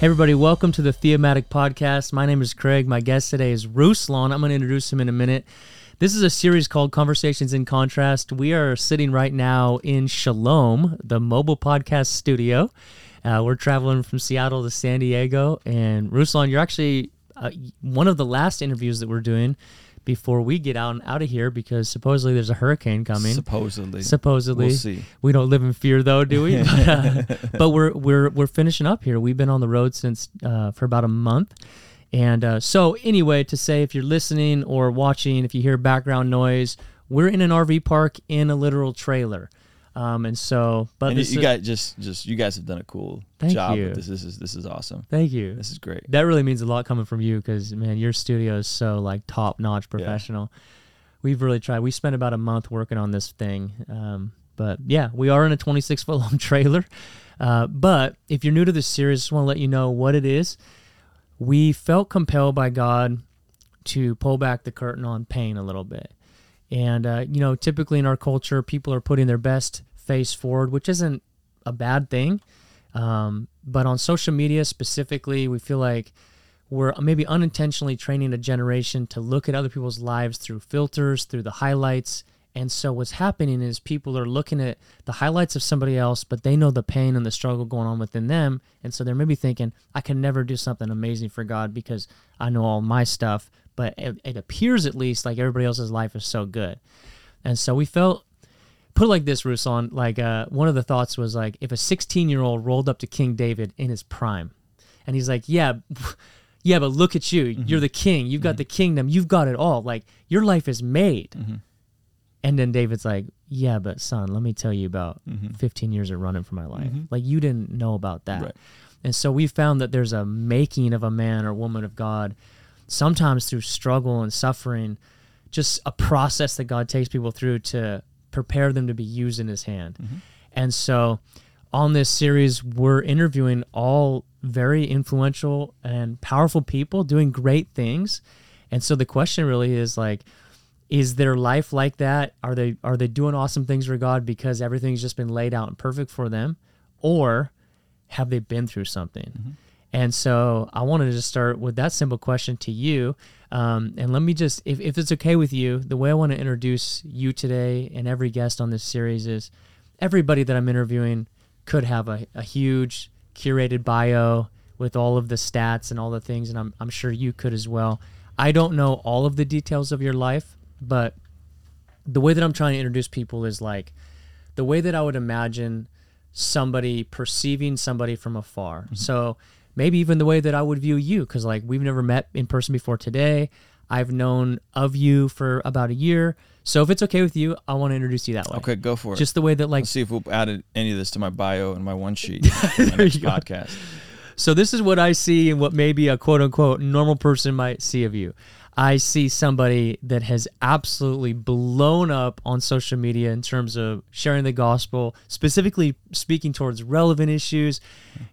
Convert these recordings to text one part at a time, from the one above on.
Hey, everybody, welcome to the Thematic Podcast. My name is Craig. My guest today is Ruslan. I'm going to introduce him in a minute. This is a series called Conversations in Contrast. We are sitting right now in Shalom, the mobile podcast studio. Uh, we're traveling from Seattle to San Diego. And Ruslan, you're actually uh, one of the last interviews that we're doing before we get out and out of here because supposedly there's a hurricane coming. Supposedly. Supposedly. We'll see. We don't live in fear though, do we? but, uh, but we're we're we're finishing up here. We've been on the road since uh, for about a month. And uh, so anyway, to say if you're listening or watching, if you hear background noise, we're in an RV park in a literal trailer. Um, and so, but And you, this you is- guys just just you guys have done a cool job you. with this. This is this is awesome. thank you. This is great. That really means a lot coming from you because man, your studio is so like top notch professional. We've really tried. We spent about a month working on this thing, um, but yeah, we are in a 26 foot long trailer. Uh, but if you're new to this series, just want to let you know what it is. We felt compelled by God to pull back the curtain on pain a little bit. And, uh, you know, typically in our culture, people are putting their best face forward, which isn't a bad thing. Um, but on social media specifically, we feel like we're maybe unintentionally training a generation to look at other people's lives through filters, through the highlights. And so what's happening is people are looking at the highlights of somebody else, but they know the pain and the struggle going on within them. And so they're maybe thinking, I can never do something amazing for God because I know all my stuff. But it, it appears at least like everybody else's life is so good. And so we felt put it like this, Ruslan. Like uh, one of the thoughts was like if a 16 year old rolled up to King David in his prime, and he's like, "Yeah, yeah, but look at you. Mm-hmm. You're the king. You've got mm-hmm. the kingdom. You've got it all. Like your life is made." Mm-hmm. And then David's like, "Yeah, but son, let me tell you about 15 years of running for my life. Like you didn't know about that." Right. And so we found that there's a making of a man or woman of God, sometimes through struggle and suffering, just a process that God takes people through to prepare them to be used in His hand. Mm-hmm. And so, on this series, we're interviewing all very influential and powerful people doing great things. And so the question really is like, is their life like that? Are they are they doing awesome things for God because everything's just been laid out and perfect for them, or have they been through something? Mm-hmm. And so I wanted to just start with that simple question to you. Um, and let me just, if, if it's okay with you, the way I want to introduce you today and every guest on this series is everybody that I'm interviewing could have a, a huge curated bio with all of the stats and all the things. And I'm, I'm sure you could as well. I don't know all of the details of your life, but the way that I'm trying to introduce people is like the way that I would imagine somebody perceiving somebody from afar. So maybe even the way that I would view you, because like we've never met in person before today. I've known of you for about a year. So if it's okay with you, I want to introduce you that way. Okay, go for it. Just the way that like Let's see if we'll added any of this to my bio and my one sheet my next you go. podcast. So this is what I see and what maybe a quote unquote normal person might see of you. I see somebody that has absolutely blown up on social media in terms of sharing the gospel, specifically speaking towards relevant issues.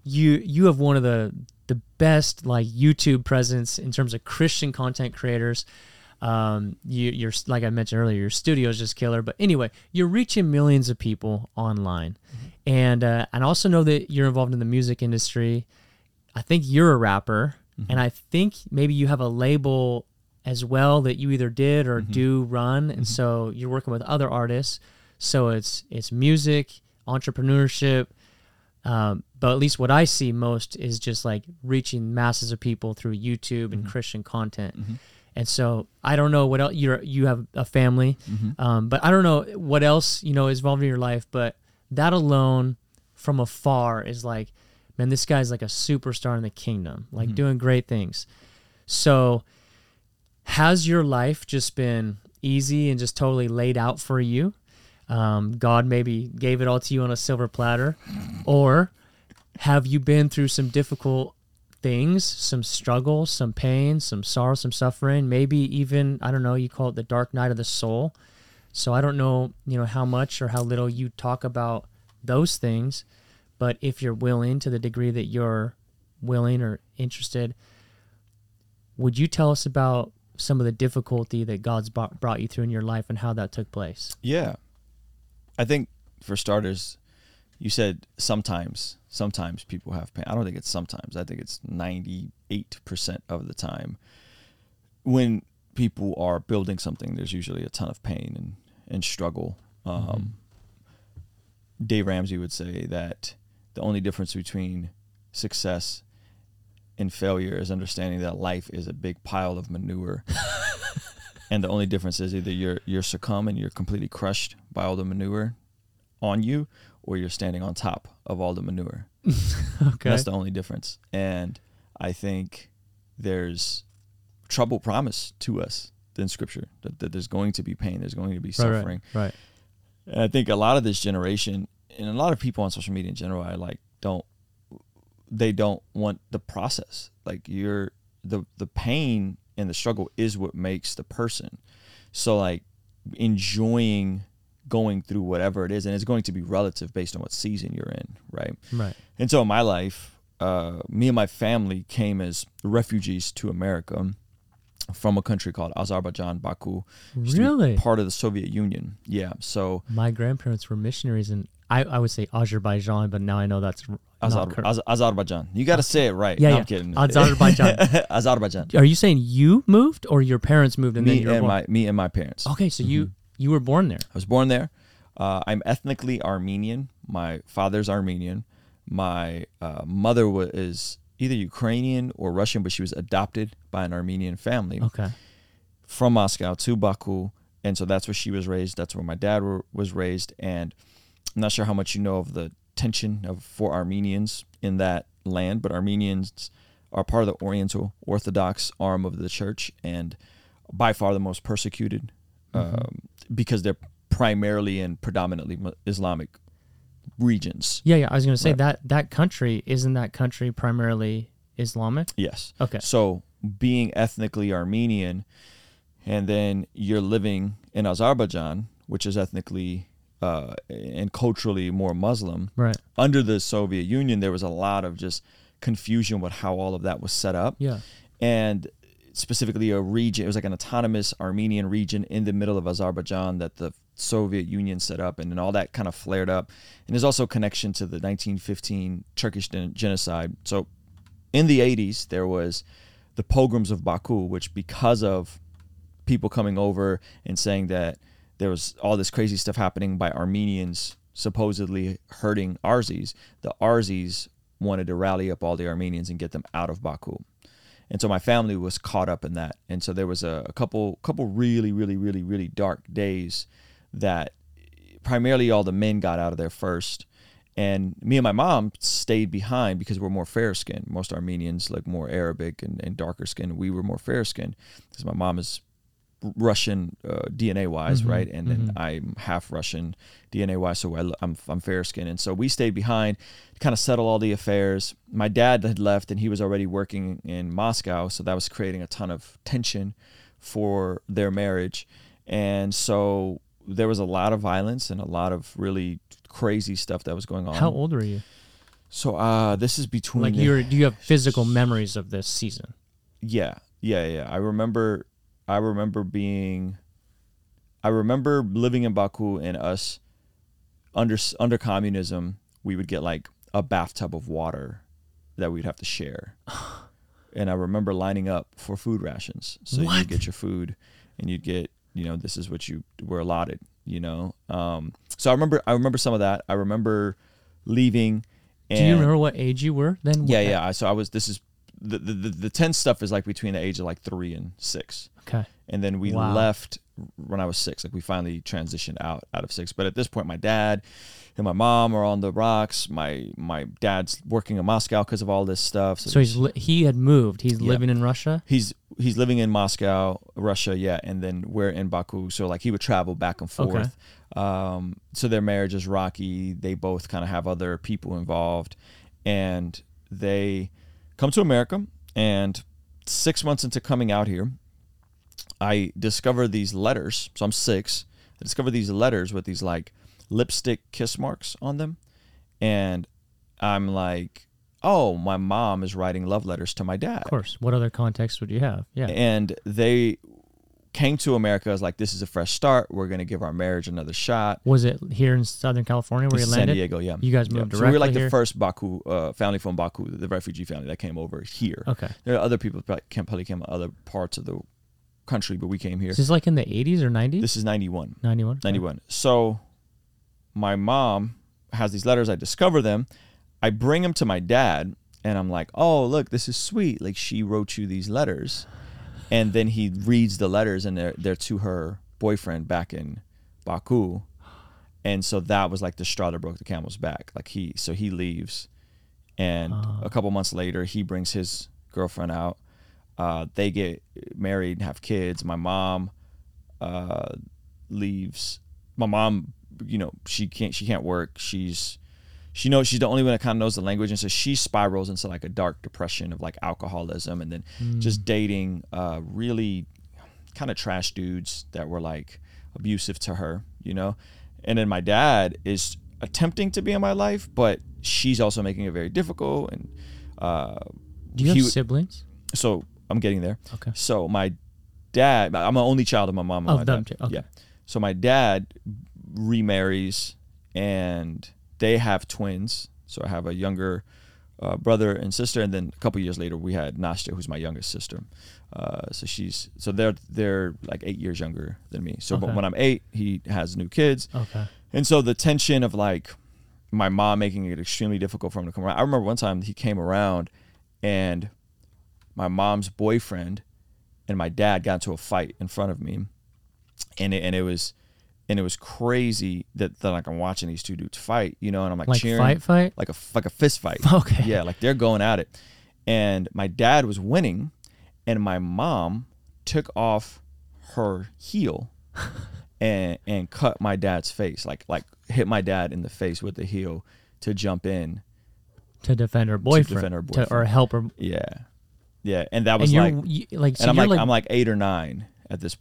You you have one of the the best like YouTube presence in terms of Christian content creators. Um, you, you're like I mentioned earlier, your studio is just killer. But anyway, you're reaching millions of people online, and uh, and I also know that you're involved in the music industry. I think you're a rapper, and I think maybe you have a label as well that you either did or mm-hmm. do run, and mm-hmm. so you're working with other artists. So it's it's music, entrepreneurship, um, but at least what I see most is just like reaching masses of people through YouTube and mm-hmm. Christian content. And so I don't know what else you're you have a family, um, but I don't know what else you know is involved in your life. But that alone, from afar, is like, man, this guy's like a superstar in the kingdom, like doing great things. So, has your life just been easy and just totally laid out for you? Um, God maybe gave it all to you on a silver platter, or have you been through some difficult things, some struggle, some pain, some sorrow, some suffering, maybe even, I don't know, you call it the dark night of the soul. So I don't know, you know, how much or how little you talk about those things, but if you're willing to the degree that you're willing or interested, would you tell us about some of the difficulty that God's brought, brought you through in your life and how that took place? Yeah. I think for starters, you said sometimes. sometimes people have pain. I don't think it's sometimes. I think it's 98% of the time. When people are building something, there's usually a ton of pain and, and struggle. Um, Dave Ramsey would say that the only difference between success and failure is understanding that life is a big pile of manure. and the only difference is either you're you're succumb and you're completely crushed by all the manure on you or you're standing on top of all the manure. Okay. That's the only difference. And I think there's trouble promised to us in scripture that, that there's going to be pain, there's going to be Right, right, suffering. Right. And I think a lot of this generation and a lot of people on social media in general, I like don't they don't want the process. Like you're the the pain and the struggle is what makes the person. So like enjoying going through whatever it is, and it's going to be relative based on what season you're in, right? Right. And so in my life, uh, me and my family came as refugees to America from a country called Azerbaijan, Baku. Really? Part of the Soviet Union. Yeah. So My grandparents were missionaries in I, I would say Azerbaijan, but now I know that's r- not Azer- correct. Az- Azerbaijan. You got to say it right. Yeah, No, yeah. I'm kidding. Azerbaijan. Azerbaijan. Are you saying you moved or your parents moved and then Me you were and born? my me and my parents. okay, so you Mm-hmm. you were born there. I was born there. Uh, I'm ethnically Armenian. My father's Armenian. My uh, mother wa- is either Ukrainian or Russian, but she was adopted by an Armenian family Okay. from Moscow to Baku, and so that's where she was raised. That's where my dad were, was raised, and I'm not sure how much you know of the tension of for Armenians in that land, but Armenians are part of the Oriental Orthodox arm of the church, and by far the most persecuted um, because they're primarily and predominantly Islamic regions. Yeah, yeah. I was gonna say Right. that that country isn't that country primarily Islamic. Yes. Okay. So being ethnically Armenian, and then you're living in Azerbaijan, which is ethnically uh, and culturally more Muslim. Right. Under the Soviet Union, there was a lot of just confusion with how all of that was set up. Yeah. and specifically a region. It was like an autonomous Armenian region in the middle of Azerbaijan that the Soviet Union set up, and then all that kind of flared up. And there's also connection to the 1915 Turkish gen- genocide. So, in the 80s, there was the pogroms of Baku, which because of people coming over and saying that there was all this crazy stuff happening by Armenians supposedly hurting Azeris, the Azeris wanted to rally up all the Armenians and get them out of Baku. And so my family was caught up in that. And so there was a, a couple couple really, really, really, really dark days that primarily all the men got out of there first. And me and my mom stayed behind because we're more fair skinned. Most Armenians look more Arabic and, and darker skinned. We were more fair skinned because my mom is Russian uh, DNA wise, Mhm, right? And then mhm. I'm half Russian DNA wise, so I, am I'm fair skinned. And so we stayed behind to kind of settle all the affairs. My dad had left and he was already working in Moscow, so that was creating a ton of tension for their marriage. And so there was a lot of violence and a lot of really crazy stuff that was going on. How old are you? So uh, this is between Like you're do you have physical memories of this season? Yeah, yeah, yeah. I remember, I remember being, I remember living in Baku and us under under communism. We would get like a bathtub of water that we'd have to share, and I remember lining up for food rations. So you'd get your food, and you'd get, you know, this is what you were allotted. You know, um, so I remember, I remember some of that. I remember leaving. And Do you remember what age you were then? yeah, yeah. So I was. This is the the the, the tense stuff is like between the age of like three and six, Okay. and then we Wow. left when I was six. Like we finally transitioned out out of six. But at this point, my dad and my mom are on the rocks. My my dad's working in Moscow because of all this stuff. So he's li- he had moved. He's Yeah. living in Russia. he's he's living in Moscow, Russia, yeah, and then we're in Baku. So like he would travel back and Okay. forth. Um, so their marriage is rocky. They both kind of have other people involved, and they come to America. And six months into coming out here, I discover these letters. So I'm six. I discover these letters with these like lipstick kiss marks on them, and I'm like, oh, my mom is writing love letters to my dad Of course. What other context would you have? Yeah. and they came to America as like this is a fresh start. We're gonna give our marriage another shot. Was it here in Southern California where you landed? San? Diego, yeah. You guys Yeah. moved So we were like directly the first Baku uh, family from Baku, the refugee family that came over here. Okay. There are other people that came, probably came from other parts of the country, but we came here. this is like in the 80s or 90s? This is 91. 91. 91. So my mom has these letters. I discover them. I bring them to my dad, and I'm like, "Oh, look, this is sweet. Like she wrote you these letters." And then he reads the letters, and they're they're to her boyfriend back in Baku. And so that was like the straw that broke the camel's back. Like he, so he leaves, and uh-huh. a couple months later, he brings his girlfriend out. Uh, they get married, and have kids. My mom uh, leaves. My mom, you know, she can't she can't work. She's she knows she's the only one that kind of knows the language, and so she spirals into like a dark depression of like alcoholism, and then just dating uh, really kind of trash dudes that were like abusive to her, you know. And then my dad is attempting to be in my life, but she's also making it very difficult. And uh, Do you have he- siblings? so I'm getting there. Okay. So my dad, I'm an only child of my mom and Of my dad. okay. Yeah. So my dad remarries, and they have twins. So I have a younger uh, brother and sister, and then a couple years later we had Nastya, who's my youngest sister. Uh, so she's so they're they're like eight years younger than me. So but when I'm eight, he has new kids. Okay. And so the tension of like my mom making it extremely difficult for him to come around. I remember one time he came around and my mom's boyfriend and my dad got into a fight in front of me. And it, and it was and it was crazy that, that like I'm watching these two dudes fight, you know, and I'm like, Like cheering fight, fight? like a like a fist fight. Okay. Yeah, like they're going at it. And my dad was winning and my mom took off her heel and and cut my dad's face. Like like hit my dad in the face with the heel to jump in. To defend her boyfriend. defend her To- or help her. Yeah. Yeah, and that was you're like you, like, so and I'm like, like, I'm like 8 or 9 at this.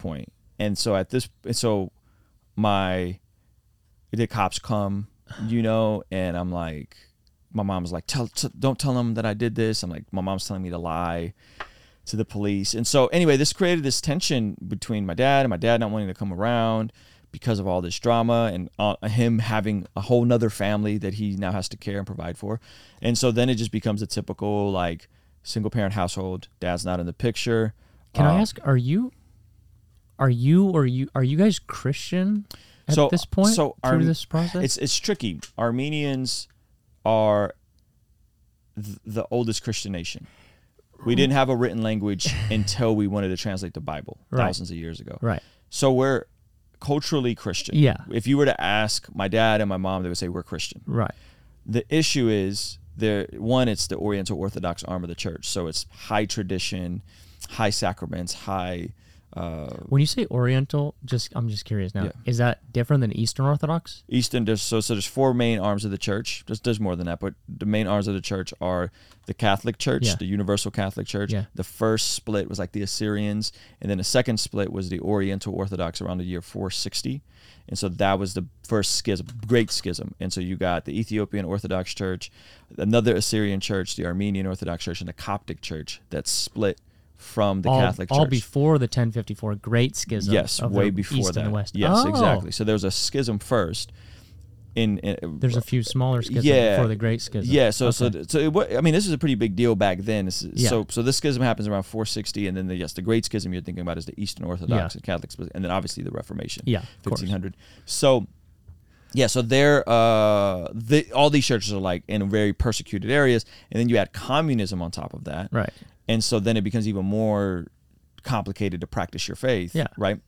And so at this so my the cops come, you know, and I'm like my mom's like tell t- don't tell them that I did this. I'm like my mom's telling me to lie to the police. And so anyway, this created this tension between my dad and my dad not wanting to come around because of all this drama and uh, him having a whole nother family that he now has to care and provide for. And so then it just becomes a typical like single parent household. Dad's not in the picture. can I Uh, ask, are you, are you, or you, are you guys Christian at so this point so through Arm- this process? It's it's tricky. Armenians are th- the oldest Christian nation. We didn't have a written language until we wanted to translate the Bible Right. thousands of years ago. right. So we're culturally Christian. Yeah. If you were to ask my dad and my mom, they would say we're Christian. Right. The issue is there one, it's the Oriental Orthodox arm of the church. So it's high tradition, high sacraments, high uh, When you say Oriental, just I'm just curious now. Yeah. Is that different than Eastern Orthodox? Eastern. There's, so so there's four main arms of the church. There's, there's more than that, but the main arms of the church are the Catholic Church, Yeah. the Universal Catholic Church. Yeah. The first split was like the Assyrians, and then the second split was the Oriental Orthodox around the year 460, and so that was the first schism, great schism. And so you got the Ethiopian Orthodox Church, another Assyrian Church, the Armenian Orthodox Church, and the Coptic Church that split from the all, Catholic Church. all before the 1054 Great Schism. Yes, way before East that. and the West. Yes, Oh, exactly. So there was a schism first. In, in There's a few smaller schisms Yeah. before the Great Schism. yeah, so so Okay. so it, I mean, this is a pretty big deal back then. This is, Yeah. So so this schism happens around 460, and then the yes, the Great Schism you're thinking about is the Eastern Orthodox Yeah. and Catholics, and then obviously the Reformation. Yeah, of course. 1500. So yeah, so they're uh, the, all these churches are like in very persecuted areas, and then you add communism on top of that, Right. and so then it becomes even more complicated to practice your faith Yeah. right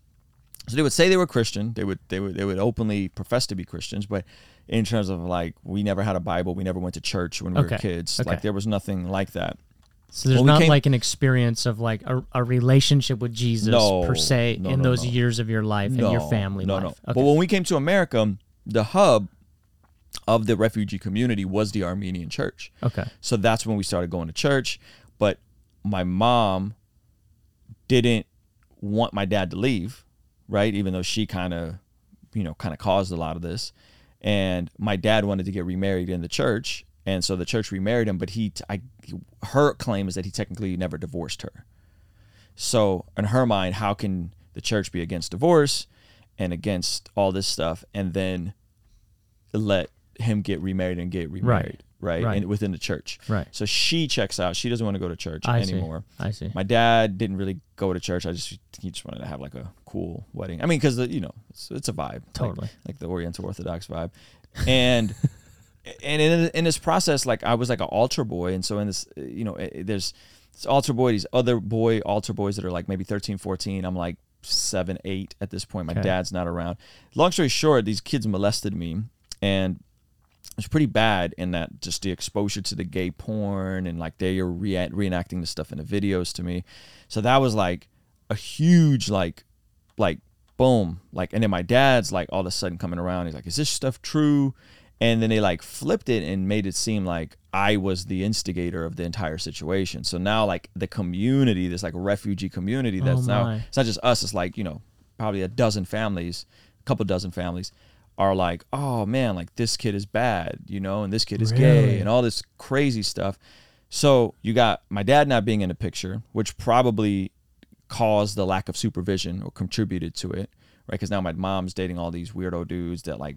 so they would say they were christian. They would they would they would openly profess to be christians but in terms of like we never had a bible. We never went to church when we were kids. Okay. like there was nothing like that. So there's When not came- like an experience of like a, a relationship with Jesus No, per se no, in no, those years of your life and your family no life. no Okay. but when we came to america the hub of the refugee community was the armenian church. Okay. So that's when we started going to church. But my mom didn't want my dad to leave, right? Even though she kind of, you know, kind of caused a lot of this. And my dad wanted to get remarried in the church. And so the church remarried him, but he, I, her claim is that he technically never divorced her. So in her mind, how can the church be against divorce and against all this stuff, and then let him get remarried and get remarried, right? Right. And within the church. Right. So she checks out. She doesn't want to go to church I see. anymore. I see. My dad didn't really go to church. I just he just wanted to have like a cool wedding. I mean, because you know it's, it's a vibe, Totally. like, the Oriental Orthodox vibe, and and in, in this process, like I was like an altar boy, and so in this, you know, eh, there's this altar boy, these other boy altar boys that are like maybe 13, 14. I'm like seven, eight at this point. My Okay. dad's not around. Long story short, these kids molested me, and it was pretty bad in that just the exposure to the gay porn and like they are rea- reenacting the stuff in the videos to me. So that was like a huge like like boom like and then my dad's like all of a sudden coming around he's like is this stuff true and then they like flipped it and made it seem like I was the instigator of the entire situation. So now like the community, this like refugee community oh that's Oh, now it's not just us, it's like, you know, probably a dozen families, a couple dozen families are like, "Oh man, like this kid is bad," you know, and this kid is Really? gay and all this crazy stuff. So, you got my dad not being in the picture, which probably caused the lack of supervision or contributed to it, right? Because now my mom's dating all these weirdo dudes that like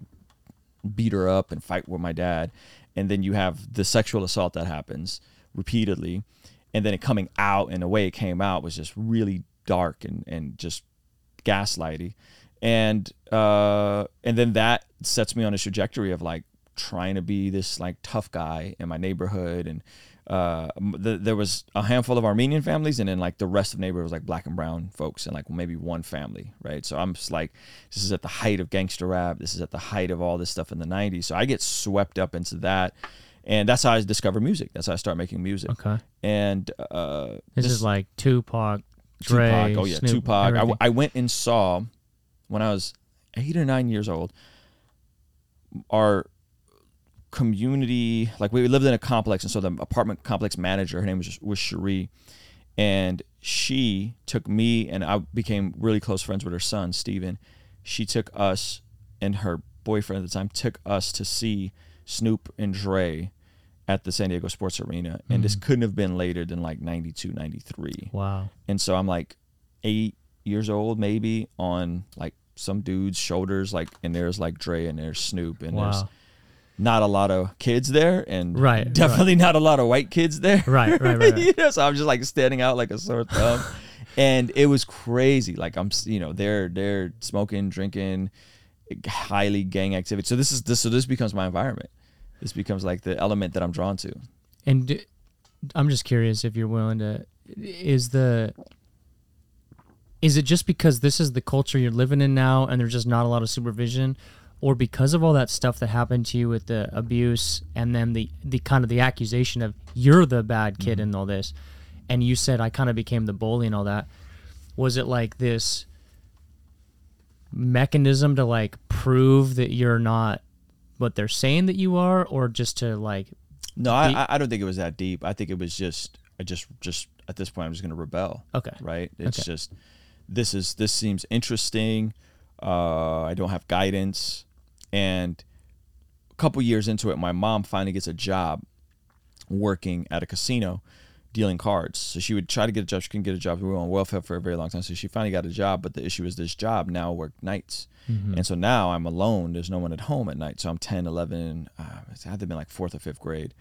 beat her up and fight with my dad. And then you have the sexual assault that happens repeatedly. And then it coming out and the way it came out was just really dark and, and just gaslighty. And uh and then that sets me on a trajectory of like trying to be this like tough guy in my neighborhood and uh the, there was a handful of Armenian families and then like the rest of the neighborhood was like black and brown folks and like maybe one family right so I'm just like this is at the height of gangster rap this is at the height of all this stuff in the 90s so I get swept up into that and that's how I discover music that's how I start making music Okay. and uh This, is like Tupac, Dre, Tupac. Oh yeah, Snoop, Tupac. I. I went and saw when I was eight or nine years old. Our community, like we lived in a complex, and so the apartment complex manager, her name was was Cherie, and she took me and I became really close friends with her son Steven. She took us and her boyfriend at the time took us to see Snoop and Dre at the San Diego Sports Arena, and this mm. couldn't have been later than like 92, 93. wow. And so I'm like eight years old, maybe, on like some dude's shoulders, like, and there's like Dre and there's Snoop, and there's not a lot of kids there, and Right, definitely not a lot of white kids there. Right, right, right, right. you know, so I'm just like standing out like a sore thumb, and it was crazy. Like I'm, you know, they're they're smoking, drinking, highly gang activity. So this is this so this becomes my environment. This becomes like the element that I'm drawn to. And I'm just curious if you're willing to. Is the is it just because this is the culture you're living in now, and there's just not a lot of supervision, or because of all that stuff that happened to you with the abuse, and then the the kind of the accusation of you're the bad kid Mm-hmm. in all this, and you said I kind of became the bully and all that. Was it like this mechanism to like prove that you're not what they're saying that you are, or just to like No, I, I- I don't think it was that deep. I think it was just, I just, just at this point, I'm just going to rebel. okay, Right? It's Okay. just, this is, this seems interesting. Uh, I don't have guidance. And a couple years into it, my mom finally gets a job working at a casino dealing cards. So she would try to get a job. She couldn't get a job. We were on welfare for a very long time. So she finally got a job. But the issue is this job now worked nights. Mm-hmm. And so now I'm alone. There's no one at home at night. So I'm 10, 11, uh, it had to have been like fourth or fifth grade.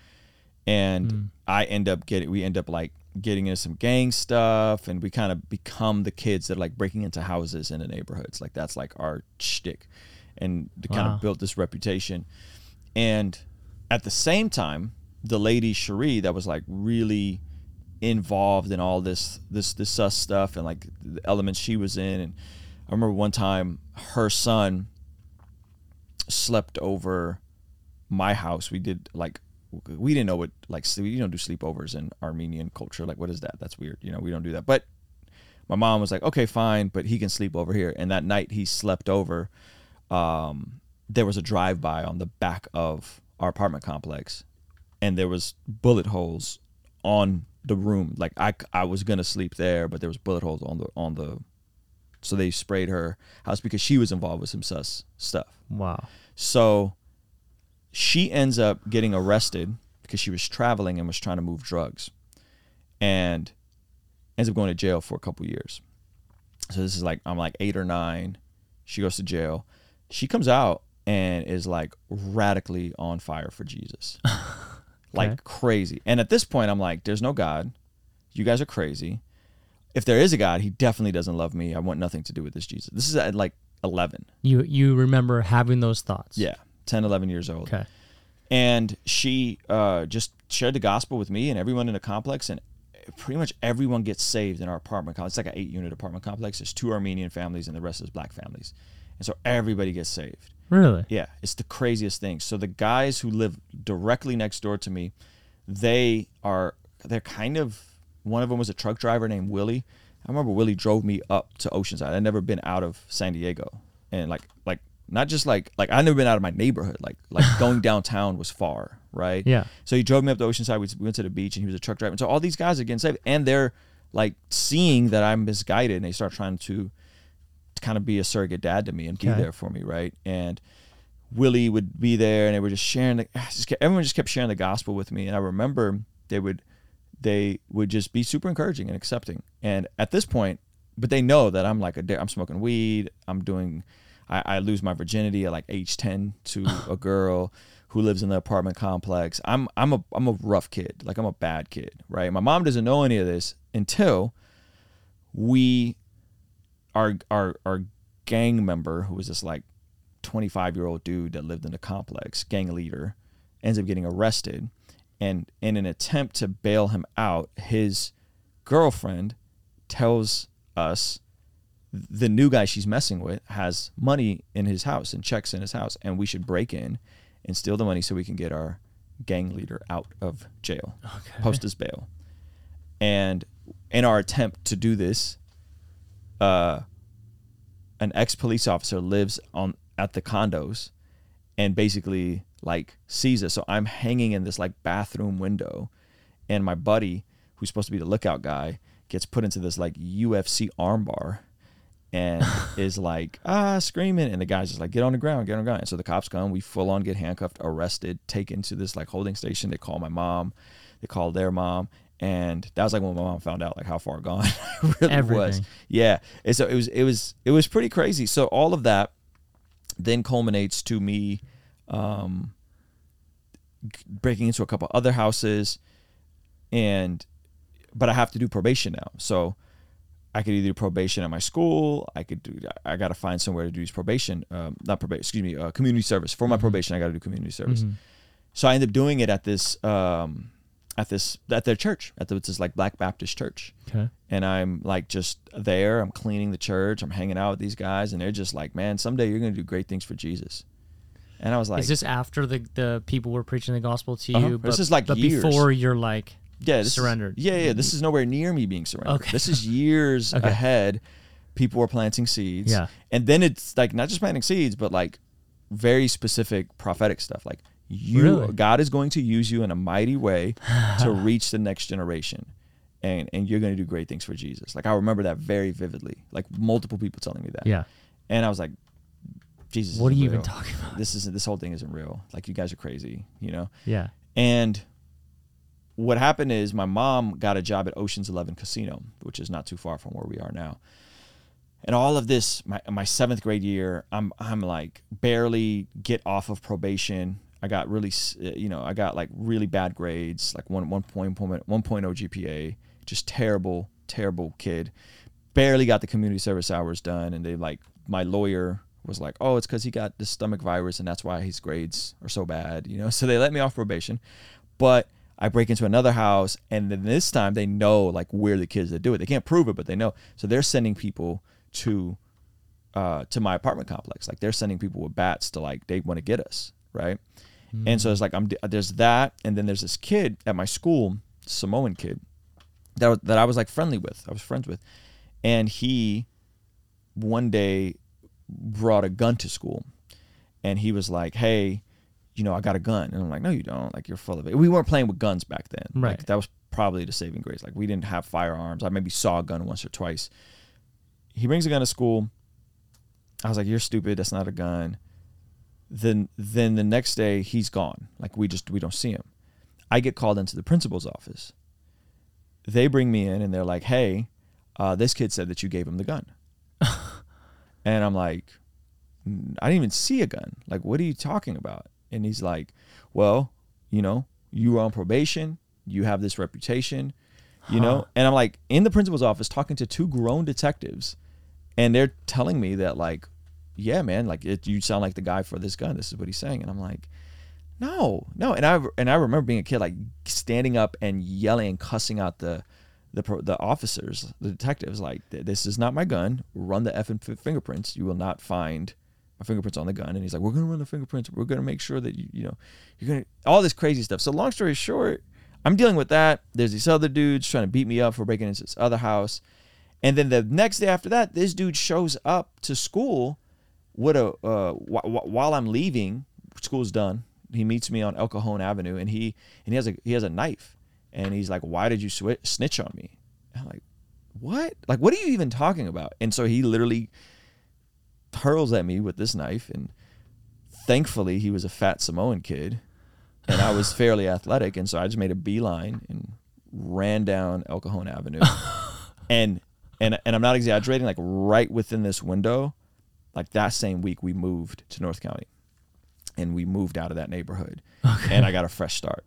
And I end up getting, we end up like getting into some gang stuff and we kind of become the kids that are like breaking into houses in the neighborhoods. Like that's like our shtick. And to kind of built this reputation. And at the same time, the lady Cherie that was like really involved in all this this this sus stuff and like the elements she was in and I remember one time her son slept over my house. We did like we didn't know what like you don't do sleepovers in Armenian culture. Like what is that? That's weird. You know, we don't do that. But my mom was like, "Okay, fine, but he can sleep over here." And that night he slept over. Um, there was a drive-by on the back of our apartment complex, and there was bullet holes on the room. Like I, I was gonna sleep there, but there was bullet holes on the on the. So they sprayed her house because she was involved with some sus stuff. wow, So she ends up getting arrested because she was traveling and was trying to move drugs and ends up going to jail for a couple years. So this is like I'm like eight or nine. She goes to jail. She comes out and is like radically on fire for Jesus. like Okay. crazy. And at this point I'm like, there's no God. You guys are crazy. If there is a God, he definitely doesn't love me. I want nothing to do with this Jesus. This is at like 11. You you remember having those thoughts? Yeah. 10, 11 years old. Okay. and she uh, just shared the gospel with me and everyone in the complex and pretty much everyone gets saved in our apartment complex. It's like an eight unit apartment complex. There's two Armenian families and the rest is black families. And so everybody gets saved. Really? Yeah, it's the craziest thing. So the guys who live directly next door to me, they are they're kind of one of them was a truck driver named Willie. I remember Willie drove me up to Oceanside. I'd never been out of San Diego. And like like not just like like I'd never been out of my neighborhood. Like like going downtown was far, right? Yeah. So he drove me up to Oceanside. We we went to the beach, and he was a truck driver. And so all these guys are getting saved, and they're like seeing that I'm misguided, and they start trying to, to kind of be a surrogate dad to me and be Okay. there for me, right? And Willie would be there, and they were just sharing. The, ah, just kept, everyone just kept sharing the gospel with me, and I remember they would they would just be super encouraging and accepting. And at this point, but they know that I'm like a I'm smoking weed. I'm doing. I, I lose my virginity at like age ten to a girl who lives in the apartment complex. I'm I'm a I'm a rough kid. Like I'm a bad kid, right? My mom doesn't know any of this until we our our our gang member who was this like 25 year old dude that lived in the complex, gang leader, ends up getting arrested. And in an attempt to bail him out, his girlfriend tells us the new guy she's messing with has money in his house and checks in his house, and we should break in and steal the money so we can get our gang leader out of jail, Okay. post his bail. And in our attempt to do this, uh, an ex police officer lives on at the condos and basically like sees us. So I'm hanging in this like bathroom window, and my buddy, who's supposed to be the lookout guy, gets put into this like UFC armbar and is like ah screaming and the guy's just like get on the ground get on the ground and so the cops come we full on get handcuffed arrested taken to this like holding station they call my mom they call their mom and that was like when my mom found out like how far gone I really was. Yeah and so it was it was it was pretty crazy. So all of that then culminates to me um breaking into a couple other houses and but I have to do probation now. So I could either do probation at my school. I could do. I got to find somewhere to do this probation. Um, not probation. Excuse me. Uh, community service for my probation. I got to do community service. Mhm. So I ended up doing it at this, um, at this, at their church, at the, it's this like Black Baptist church. Okay. And I'm like just there. I'm cleaning the church. I'm hanging out with these guys, and they're just like, "Man, someday you're gonna do great things for Jesus." And I was like, is this after the the people were preaching the gospel to Uh-huh. you? This is like but years. before you're like yeah, this is- surrendered. yeah, yeah. This mm-hmm. is nowhere near me being surrendered. Okay. This is years Okay. ahead. People were planting seeds. Yeah. And then it's like not just planting seeds, but like very specific prophetic stuff. Like you Really? God is going to use you in a mighty way to reach the next generation. And and you're going to do great things for Jesus. Like I remember that very vividly. Like multiple people telling me that. yeah. And I was like Jesus What are you even talking about? This isn't this whole thing isn't real. Like you guys are crazy, you know? Yeah. And what happened is my mom got a job at Ocean's Eleven Casino, which is not too far from where we are now. And all of this, my my seventh grade year, I'm I'm like barely get off of probation. I got really, uh, you know, I got like really bad grades, like one one point one point oh GPA, just terrible, terrible kid. Barely got the community service hours done, and they like my lawyer was like, oh, it's because he got the stomach virus, and that's why his grades are so bad, you know. So they let me off probation, but I break into another house, and then this time they know like we're the kids that do it. They can't prove it, but they know. So they're sending people to uh, to my apartment complex. Like they're sending people with bats to like they want to get us, right? And so it's like I'm there's that, and then there's this kid at my school, Samoan kid, that that I was like friendly with. I was friends with, and he one day brought a gun to school, and he was like, "Hey, you know, I got a gun," and I'm like, "No, you don't. Like you're full of it." We weren't playing with guns back then. Right. Like, that was probably the saving grace. Like we didn't have firearms. I maybe saw a gun once or twice. He brings a gun to school. I was like, "You're stupid. That's not a gun." Then then the next day he's gone. Like we just we don't see him. I get called into the principal's office. They bring me in and they're like, "Hey, uh, this kid said that you gave him the gun." And I'm like, I didn't even see a gun. Like, what are you talking about? And he's like, well, you know, you were on probation. You have this reputation, you Huh. know? And I'm like, in the principal's office talking to two grown detectives. And they're telling me that, like, yeah, man, like, it, you sound like the guy for this gun. This is what he's saying. And I'm like, no, no. And I, and I remember being a kid, like, standing up and yelling and cussing out the, the, pro- the officers, the detectives, like, this is not my gun. Run the effing f- fingerprints. You will not find my fingerprints on the gun. And he's like, we're going to run the fingerprints. We're going to make sure that you, you know, you're going to, all this crazy stuff. So long story short, I'm dealing with that. There's these other dudes trying to beat me up for breaking into this other house. And then the next day after that, this dude shows up to school with a, uh, wh- wh- while I'm leaving, school's done. He meets me on El Cajon Avenue and he, and he has a, he has a knife and he's like, why did you swi- snitch on me? I'm like, what? Like, what are you even talking about? And so he literally hurls at me with this knife. And thankfully, he was a fat Samoan kid, and I was fairly athletic. And so I just made a beeline and ran down El Cajon Avenue. and and and I'm not exaggerating. Like right within this window, like that same week, we moved to North County, and we moved out of that neighborhood, okay. and I got a fresh start.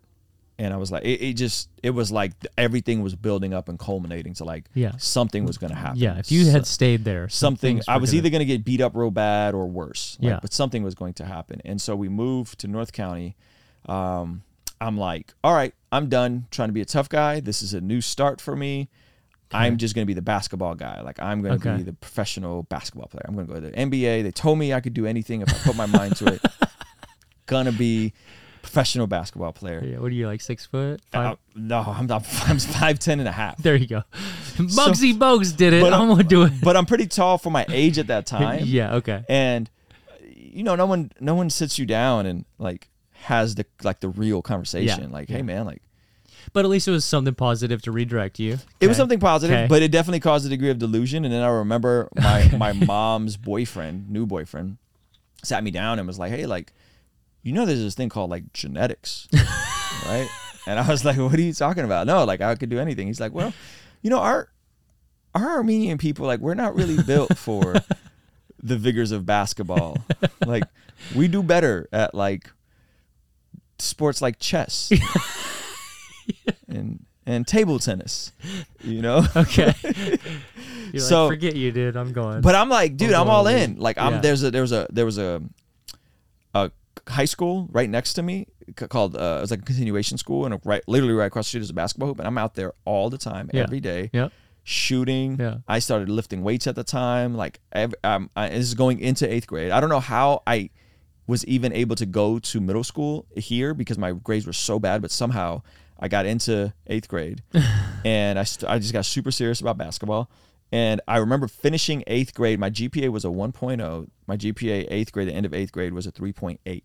And I was like, it, it just, it was like everything was building up and culminating to like Yeah. something was going to happen. Yeah, if you had So- stayed there, some something. I was gonna- either going to get beat up real bad or worse. Like, Yeah. But something was going to happen. And so we moved to North County. Um, I'm like, all right, I'm done trying to be a tough guy. This is a new start for me. I'm just going to be the basketball guy. Like I'm going to Okay. be the professional basketball player. I'm going to go to the NBA. They told me I could do anything if I put my mind to it. Gonna be professional basketball player. Yeah, what are you like six foot? Five? Uh, no, I'm not. I'm five ten and a half. there you go. Muggsy Bogues did it. But, uh, I'm gonna do it. But I'm pretty tall for my age at that time. yeah. Okay. and you know no one no one sits you down and like has the like the real conversation Yeah, like yeah. hey man like But at least it was something positive to redirect you. it was something positive Okay. but it definitely caused a degree of delusion and then i remember my my mom's boyfriend new boyfriend sat me down and was like hey like you know there's this thing called like genetics right and i was like what are you talking about no like i could do anything he's like well you know our our armenian people like we're not really built for the vigors of basketball like we do better at like sports like chess and and table tennis you know Okay. You're So- like, forget you, dude. I'm going. but I'm like, dude, I'm I'm all in. Like, I'm Yeah. there's a there was a there was a a high school right next to me called uh, it was like a continuation school, and right literally right across the street is a basketball hoop, and I'm out there all the time, Yeah. every day, Yep. shooting. Yeah. I started lifting weights at the time. Like, ev um, I, this is going into eighth grade. I don't know how I was even able to go to middle school here because my grades were so bad, but somehow I got into eighth grade and I, st- I just got super serious about basketball. And I remember finishing eighth grade. My GPA was a 1.0. My GPA eighth grade, the end of eighth grade, was a 3.8.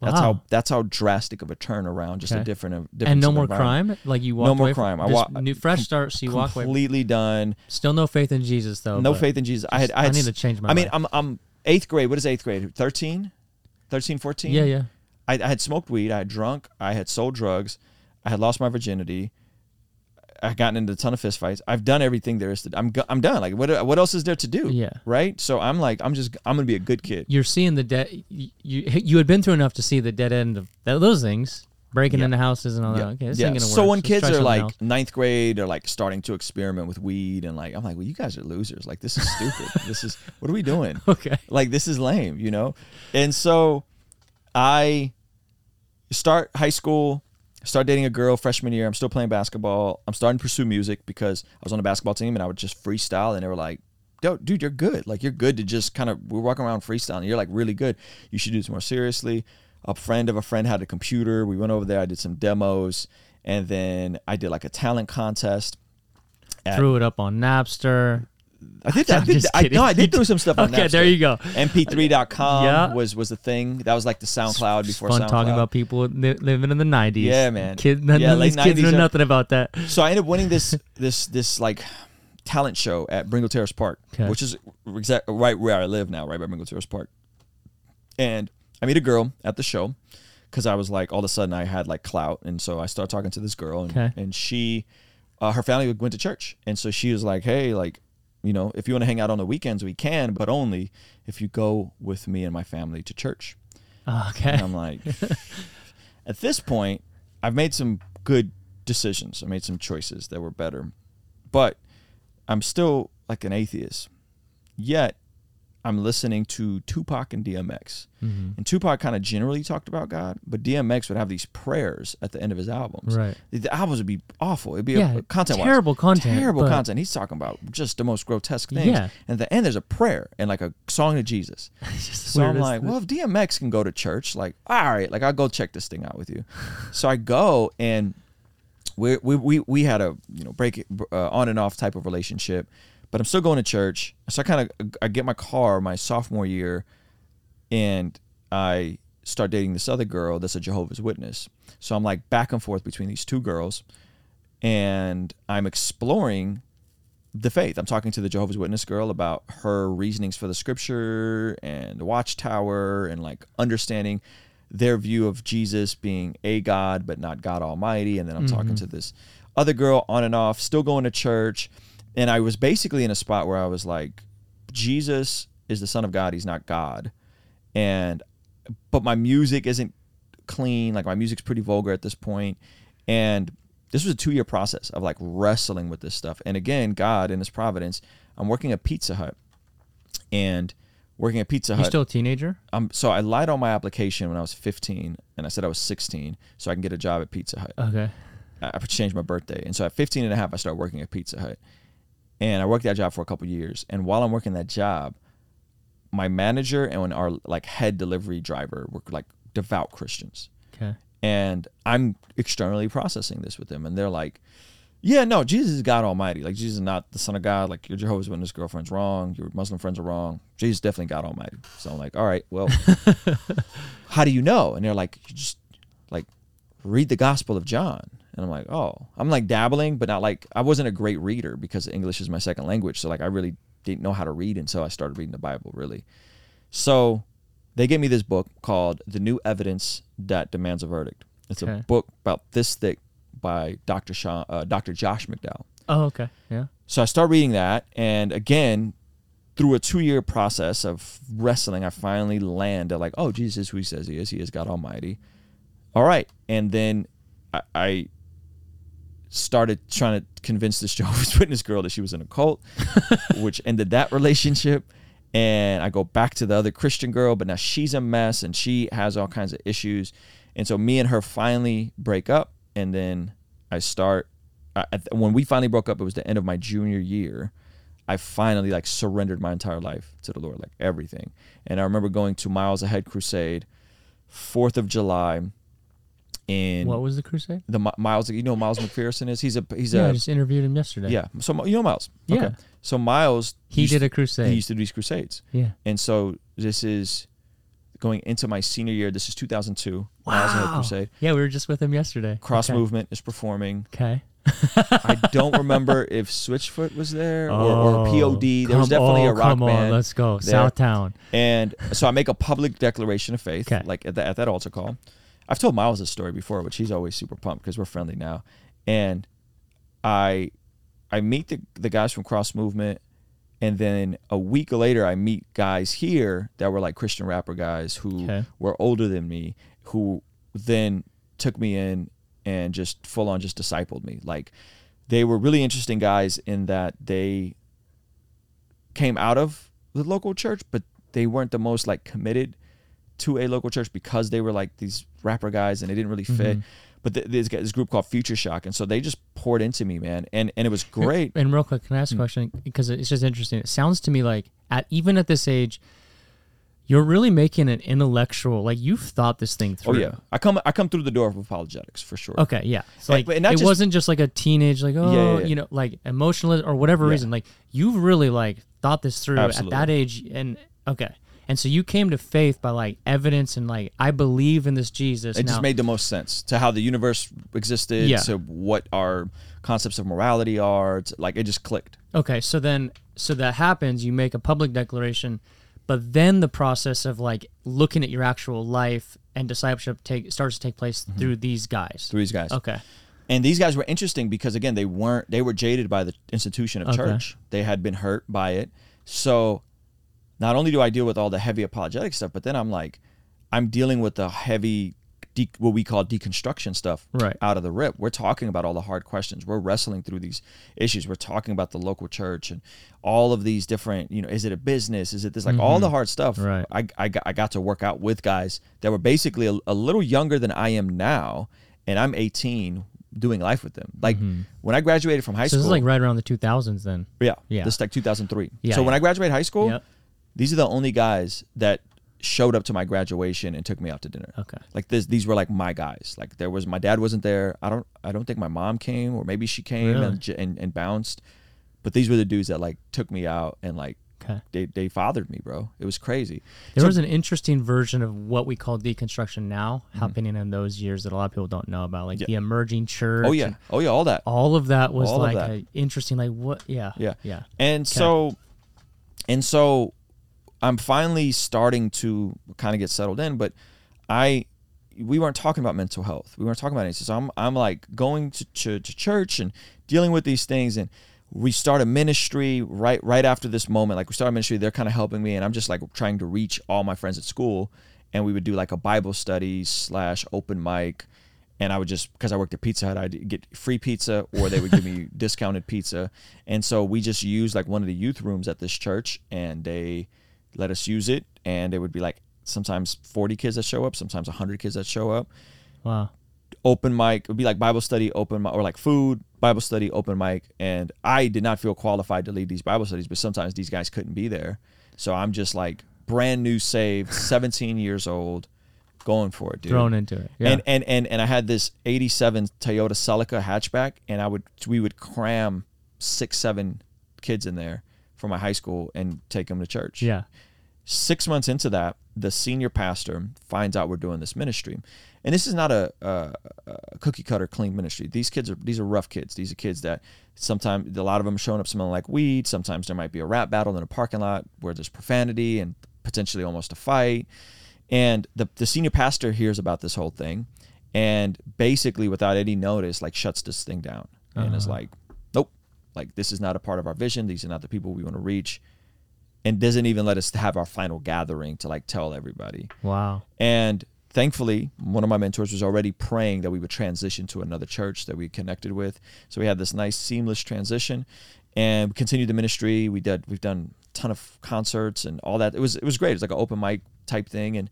That's Wow. how that's how drastic of a turnaround. Just a different, different and no more crime. Like you walked No more away from- crime. I just wa- new fresh start. So you walk away. Completely done. Still no faith in Jesus though. no but faith in Jesus. I had. I, had I need s- to change my I mean, life. I'm I'm eighth grade. What is eighth grade? 13? 13, 14? Yeah, yeah. I, I had smoked weed. I had drunk. I had sold drugs. I had lost my virginity. I had gotten into a ton of fistfights. I've done everything there is to. I'm I'm done. Like what what else is there to do? Yeah. Right. So I'm like I'm just I'm gonna be a good kid. You're seeing the dead. You, you had been through enough to see the dead end of those things, breaking Yeah. into houses and all that. Okay, this yeah. ain't gonna work. So when Let's kids are like else. ninth grade, they're like starting to experiment with weed, and like I'm like, well, you guys are losers. Like this is stupid. this is what are we doing? okay, like this is lame, you know? And so I start high school, start dating a girl freshman year. I'm still playing basketball. I'm starting to pursue music because I was on a basketball team and I would just freestyle and they were like, dude, you're good. Like you're good to just kind of we're walking around freestyling. You're like really good. You should do this more seriously. A friend of a friend had a computer. We went over there. I did some demos, and then I did like a talent contest. at- threw it up on Napster. I did. I I'm did. I, no, I did throw some stuff on Okay, there you go. MP3.com Yeah. was was the thing. That was like the SoundCloud It's before fun SoundCloud. talking about people li- living in the '90s. Yeah, man. Kid, none Yeah, these kids 90s know are- nothing about that. So I ended up winning this this this like talent show at Brengle Terrace Park, Okay. which is exact right where I live now, right by Brengle Terrace Park. And I meet a girl at the show because I was like, all of a sudden I had like clout, and so I started talking to this girl, and, Okay. and she, uh, her family went to church, and so she was like, hey, like, you know, if you want to hang out on the weekends, we can, but only if you go with me and my family to church. Okay. And I'm like, at this point, I've made some good decisions. I made some choices that were better, but I'm still like an atheist. Yet, I'm listening to Tupac and DMX. Mm-hmm. And Tupac kind of generally talked about God, but DMX would have these prayers at the end of his albums. Right. The albums would be awful. It'd be Yeah, a, content terrible content, Terrible content. He's talking about just the most grotesque things. Yeah. And at the end, there's a prayer and like a song to Jesus. So I'm like, well, if DMX can go to church, like, all right, like I'll go check this thing out with you. so I go and we we we we had a you know break uh, on and off type of relationship, but I'm still going to church. So I kind of I get my car my sophomore year, and I start dating this other girl that's a Jehovah's Witness. So I'm like back and forth between these two girls, and I'm exploring the faith. I'm talking to the Jehovah's Witness girl about her reasonings for the scripture and the watchtower and like understanding their view of Jesus being a God but not God Almighty. And then I'm talking mm-hmm. to this other girl on and off, still going to church. And I was basically in a spot where I was like, Jesus is the Son of God, he's not God. And but my music isn't clean. Like my music's pretty vulgar at this point. And this was a two year process of like wrestling with this stuff. And again, God in His providence, I'm working at Pizza Hut, and working at Pizza Hut. You still a teenager? um, so I lied on my application when I was 15, and I said I was 16, so I can get a job at Pizza Hut. Okay. I I changed my birthday. And so at 15 and a half, I started working at Pizza Hut. And I worked that job for a couple years. And while I'm working that job, my manager and our like head delivery driver were like devout Christians. Okay. And I'm externally processing this with them. And they're like, yeah, no, Jesus is God Almighty. Like, Jesus is not the Son of God. Like, your Jehovah's Witness girlfriend's wrong. Your Muslim friends are wrong. Jesus is definitely God Almighty. So I'm like, all right, well, how do you know? And they're like, you just like read the Gospel of John. And I'm like, oh, I'm like dabbling, but not like I wasn't a great reader because English is my second language. So like I really didn't know how to read until I started reading the Bible, really. So they gave me this book called The New Evidence That Demands a Verdict. It's Okay. a book about this thick by Dr. Sean, uh, Dr. Josh McDowell. Oh, okay. Yeah. So I start reading that, and again, through a two-year process of wrestling, I finally land at like, oh, Jesus who He says He is. He is God Almighty. All right, and then I, I started trying to convince this Jehovah's Witness girl that she was in a cult, which ended that relationship. And I go back to the other Christian girl, but now she's a mess and she has all kinds of issues. And so me and her finally break up, and then I start. I, at- when we finally broke up, it was the end of my junior year. I finally like surrendered my entire life to the Lord, like everything. And I remember going to Miles Ahead Crusade, Fourth of July. In What was the crusade? the Mi- Miles, you know Miles McPherson is. He's a he's Yeah, I a just interviewed him yesterday. yeah. So you know Miles. Yeah. So Miles He did a crusade. He used to do these crusades, yeah. and so this is going into my senior year. This is 2002. Wow. Miles Ahead Wow. Crusade. Yeah, we were just with him yesterday. Cross okay. Movement is performing. Okay. I don't remember if Switchfoot was there or, or oh, POD. There was definitely oh, a rock come on, band. let's go. there. Southtown. And so I make a public declaration of faith, Okay. like at, the, at that altar call. I've told Miles this story before, but he's always super pumped because we're friendly now. And I I meet the the guys from Cross Movement, and then a week later I meet guys here that were like Christian rapper guys who Okay. were older than me, who then took me in and just full on just discipled me. Like they were really interesting guys in that they came out of the local church, but they weren't the most like committed to a local church because they were like these rapper guys and they didn't really fit. Mhm. But th- there's this group called Future Shock, and so they just poured into me, man, and and it was great. And real quick, can I ask a question? Because it's just interesting. It sounds to me like at even at this age, you're really making an intellectual. Like you've thought this thing through. Oh yeah, I come I come through the door of apologetics for sure. Okay, yeah. So And- like it just- wasn't just like a teenage like oh yeah, yeah. you know like emotional or whatever Yeah. reason. Like you've really like thought this through Absolutely. at that age and okay. And so you came to faith by like evidence and like I believe in this Jesus. It now, just made the most sense to how the universe existed, Yeah. to what our concepts of morality are. To, like it just clicked. Okay, so then so that happens, you make a public declaration, but then the process of like looking at your actual life and discipleship take starts to take place mm-hmm. through these guys. Through these guys. Okay. And these guys were interesting because again, they weren't they were jaded by the institution of Okay. church. They had been hurt by it. So not only do I deal with all the heavy apologetic stuff, but then I'm like, I'm dealing with the heavy, de- what we call deconstruction stuff Right. out of the rip. We're talking about all the hard questions. We're wrestling through these issues. We're talking about the local church and all of these different, you know, is it a business? Is it this? Like all the hard stuff. Mm-hmm. Right. I, I, got, I got to work out with guys that were basically a, a little younger than I am now. And I'm 18 doing life with them. Like when I graduated from high Mm-hmm. So school. this is like right around the 2000s then. Yeah. Yeah. This is like 2003. Yeah, so when. I graduated high school, Yep. These are the only guys that showed up to my graduation and took me out to dinner. Okay. Like this, these were like my guys. Like there was my dad wasn't there. I don't I don't think my mom came or maybe she came Really? and, and and bounced. But these were the dudes that like took me out and like Okay. they they fathered me, bro. It was crazy. There So- was an interesting version of what we call deconstruction now Mm-hmm. happening in those years that a lot of people don't know about, like Yeah. the emerging church. Oh yeah. Oh yeah, all that. all of that was All like that. a interesting, like what? Yeah. Yeah. Yeah. And so and so I'm finally starting to kind of get settled in, but I we weren't talking about mental health. We weren't talking about anything. So I'm I'm like going to, to, to church and dealing with these things and we started a ministry right right after this moment. Like we started a ministry, they're kind of helping me and I'm just like trying to reach all my friends at school and we would do like a Bible study slash open mic and I would just because I worked at Pizza Hut, I'd get free pizza or they would give me discounted pizza. And so we just used like one of the youth rooms at this church, and they let us use it. And it would be like sometimes 40 kids that show up, sometimes 100 kids that show up. Wow. Open mic it would be like Bible study, open mic, or like food, Bible study, open mic. And I did not feel qualified to lead these Bible studies, but sometimes these guys couldn't be there. So I'm just like brand new saved, 17 years old, going for it, dude. Thrown into it. Yeah. And, and and and I had this '87 Toyota Celica hatchback, and I would we would cram six seven kids in there from my high school and take them to church. yeah. Six months into that, the senior pastor finds out we're doing this ministry, and this is not a, a, a cookie cutter clean ministry. These kids are these are rough kids. These are kids that sometimes a lot of them showing up smelling like weed. Sometimes there might be a rap battle in a parking lot where there's profanity and potentially almost a fight. And the the senior pastor hears about this whole thing, and basically without any notice, like shuts this thing down and is uh-huh. like, like this is not a part of our vision. These are not the people we want to reach, and doesn't even let us have our final gathering to like tell everybody. Wow. And thankfully, one of my mentors was already praying that we would transition to another church that we connected with. So we had this nice seamless transition, and we continued the ministry. We did we've done a ton of concerts and all that. It was it was great. It was like an open mic type thing, and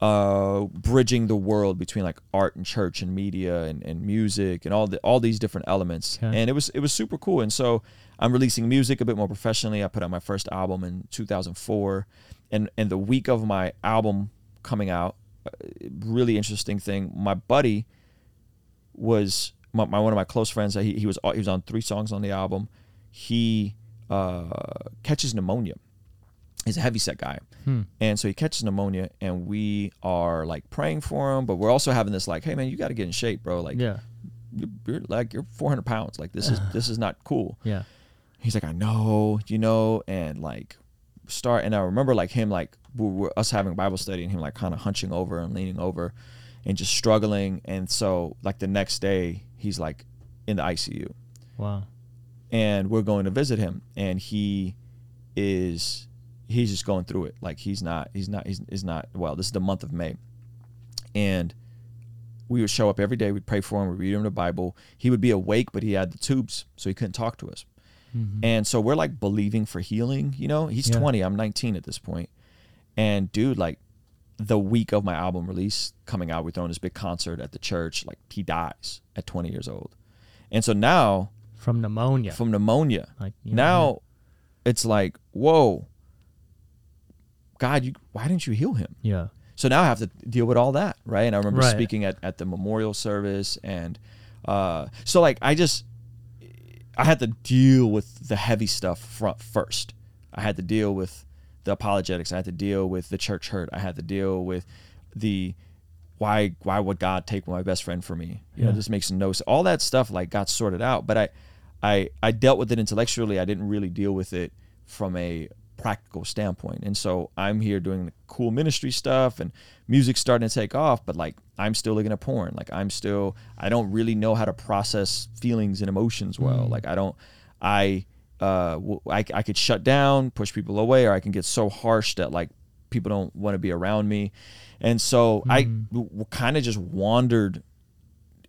uh, bridging the world between like art and church and media and, and music and all the all these different elements. Okay. And it was it was super cool. And so I'm releasing music a bit more professionally. I put out my first album in 2004, and and the week of my album coming out, uh, really interesting thing. My buddy was my, my one of my close friends. He, he was he was on three songs on the album. He uh, catches pneumonia. He's a heavy set guy, hmm. and so he catches pneumonia, and we are like praying for him, but we're also having this like, hey man, you got to get in shape, bro. Like, Yeah. you're, you're like you're 400 pounds. Like this is this is not cool. Yeah. He's like, I know, you know, and like start. And I remember like him, like we were us having Bible study and him like kind of hunching over and leaning over and just struggling. And so like the next day, he's like in the ICU Wow. and we're going to visit him and he is he's just going through it. Like he's not he's not he's, he's not well this is the month of may. And we would show up every day we'd pray for him we'd read him the bible. He would be awake but he had the tubes so he couldn't talk to us. Mm-hmm. And so we're like believing for healing you know? He's Yeah. 20 i'm 19 at this point. and dude like the week of my album release coming out we're throwing this big concert at the church like he dies at 20 years old. And so now From pneumonia. from pneumonia. Like, you know, now it's like, whoa, God, you why didn't you heal him? yeah. So now I have to deal with all that, right? And I remember Right. speaking at, at the memorial service and uh so like I just I had to deal with the heavy stuff front first. I had to deal with the apologetics. I had to deal with the church hurt. I had to deal with the why why would God take my best friend from me? You know, Yeah. this makes no sense. All that stuff like got sorted out, but I I I dealt with it intellectually. I didn't really deal with it from a practical standpoint. And so I'm here doing the cool ministry stuff and music's starting to take off, but like I'm still looking at porn. Like I'm still I don't really know how to process feelings and emotions well. Mm. Like I don't I uh I, I could shut down, push people away, or I can get so harsh that like people don't want to be around me. And so I Mm. w- w- kind of just wandered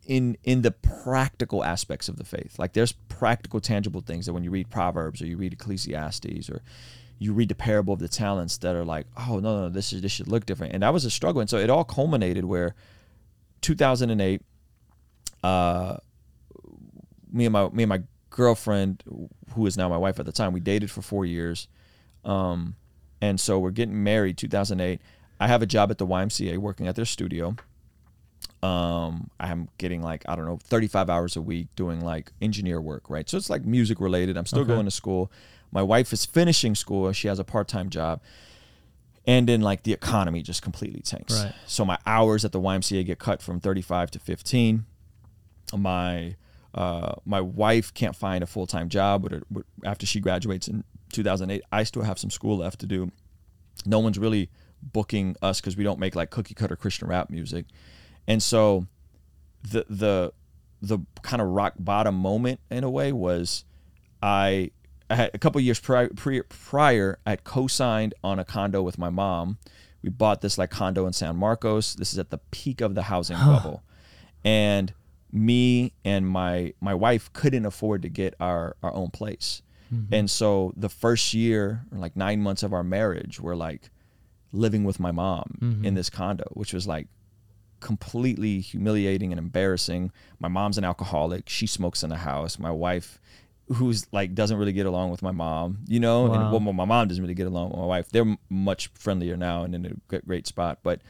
in in the practical aspects of the faith. Like there's practical, tangible things that when you read Proverbs or you read Ecclesiastes or you read the parable of the talents that are like, oh no, no, this is this should look different. And that was a struggle. And so it all culminated where 2008, uh, me and my me and my girlfriend, who is now my wife at the time, we dated for four years, um, and so we're getting married 2008. I have a job at the YMCA working at their studio. Um, I'm getting like I don't know 35 hours a week doing like engineer work, right? So it's like music related. I'm still Okay. going to school. My wife is finishing school. and She has a part time job. And then like the economy just completely tanks. Right. So my hours at the YMCA get cut from 35 to 15. My uh, my wife can't find a full time job with, after she graduates in 2008. I still have some school left to do. No one's really booking us because we don't make like cookie cutter Christian rap music, and so the the the kind of rock bottom moment in a way was I, Uh, a couple years prior, prior I had co-signed on a condo with my mom. We bought this like condo in San Marcos. This is at the peak of the housing bubble, and me and my my wife couldn't afford to get our our own place, mm-hmm. and so the first year, like nine months of our marriage, we're like living with my mom mm-hmm. in this condo, which was like completely humiliating and embarrassing. My mom's an alcoholic. She smokes in the house. My wife, who's like doesn't really get along with my mom, you know, Wow. and well, my mom doesn't really get along with my wife. They're much friendlier now and in a great spot. But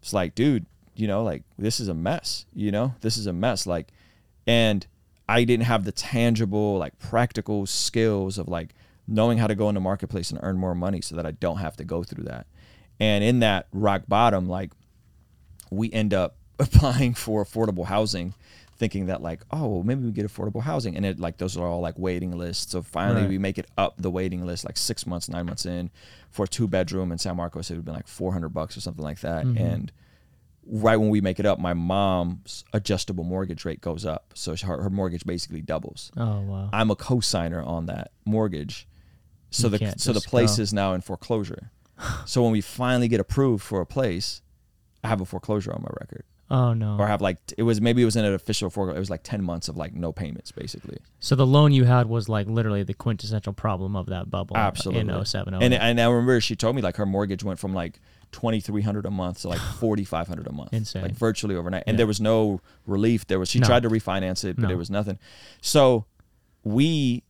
it's like, dude, you know, like this is a mess. You know, this is a mess. Like, and I didn't have the tangible, like practical skills of like knowing how to go in the marketplace and earn more money so that I don't have to go through that. And in that rock bottom, like we end up applying for affordable housing thinking that like oh well, maybe we get affordable housing and it like those are all like waiting lists. So finally Right. we make it up the waiting list like six months nine months in for a two bedroom in san marcos it would have been like 400 bucks or something like that. And right when we make it up my mom's adjustable mortgage rate goes up. So her, her mortgage basically doubles. Oh wow. i'm a co-signer on that mortgage. So You the so the place go. is now in foreclosure. So when we finally get approved for a place i have a foreclosure on my record Oh no. or have like it was maybe it was in an official foreclosure. It was like ten months of like no payments basically. So the loan you had was like literally the quintessential problem of that bubble. Absolutely. In 07, And oh and I remember she told me like her mortgage went from like twenty three hundred a month to like forty five hundred a month, Insane. like virtually overnight. And Yeah. there was no relief. There was she No. tried to refinance it, but No. there was nothing. So we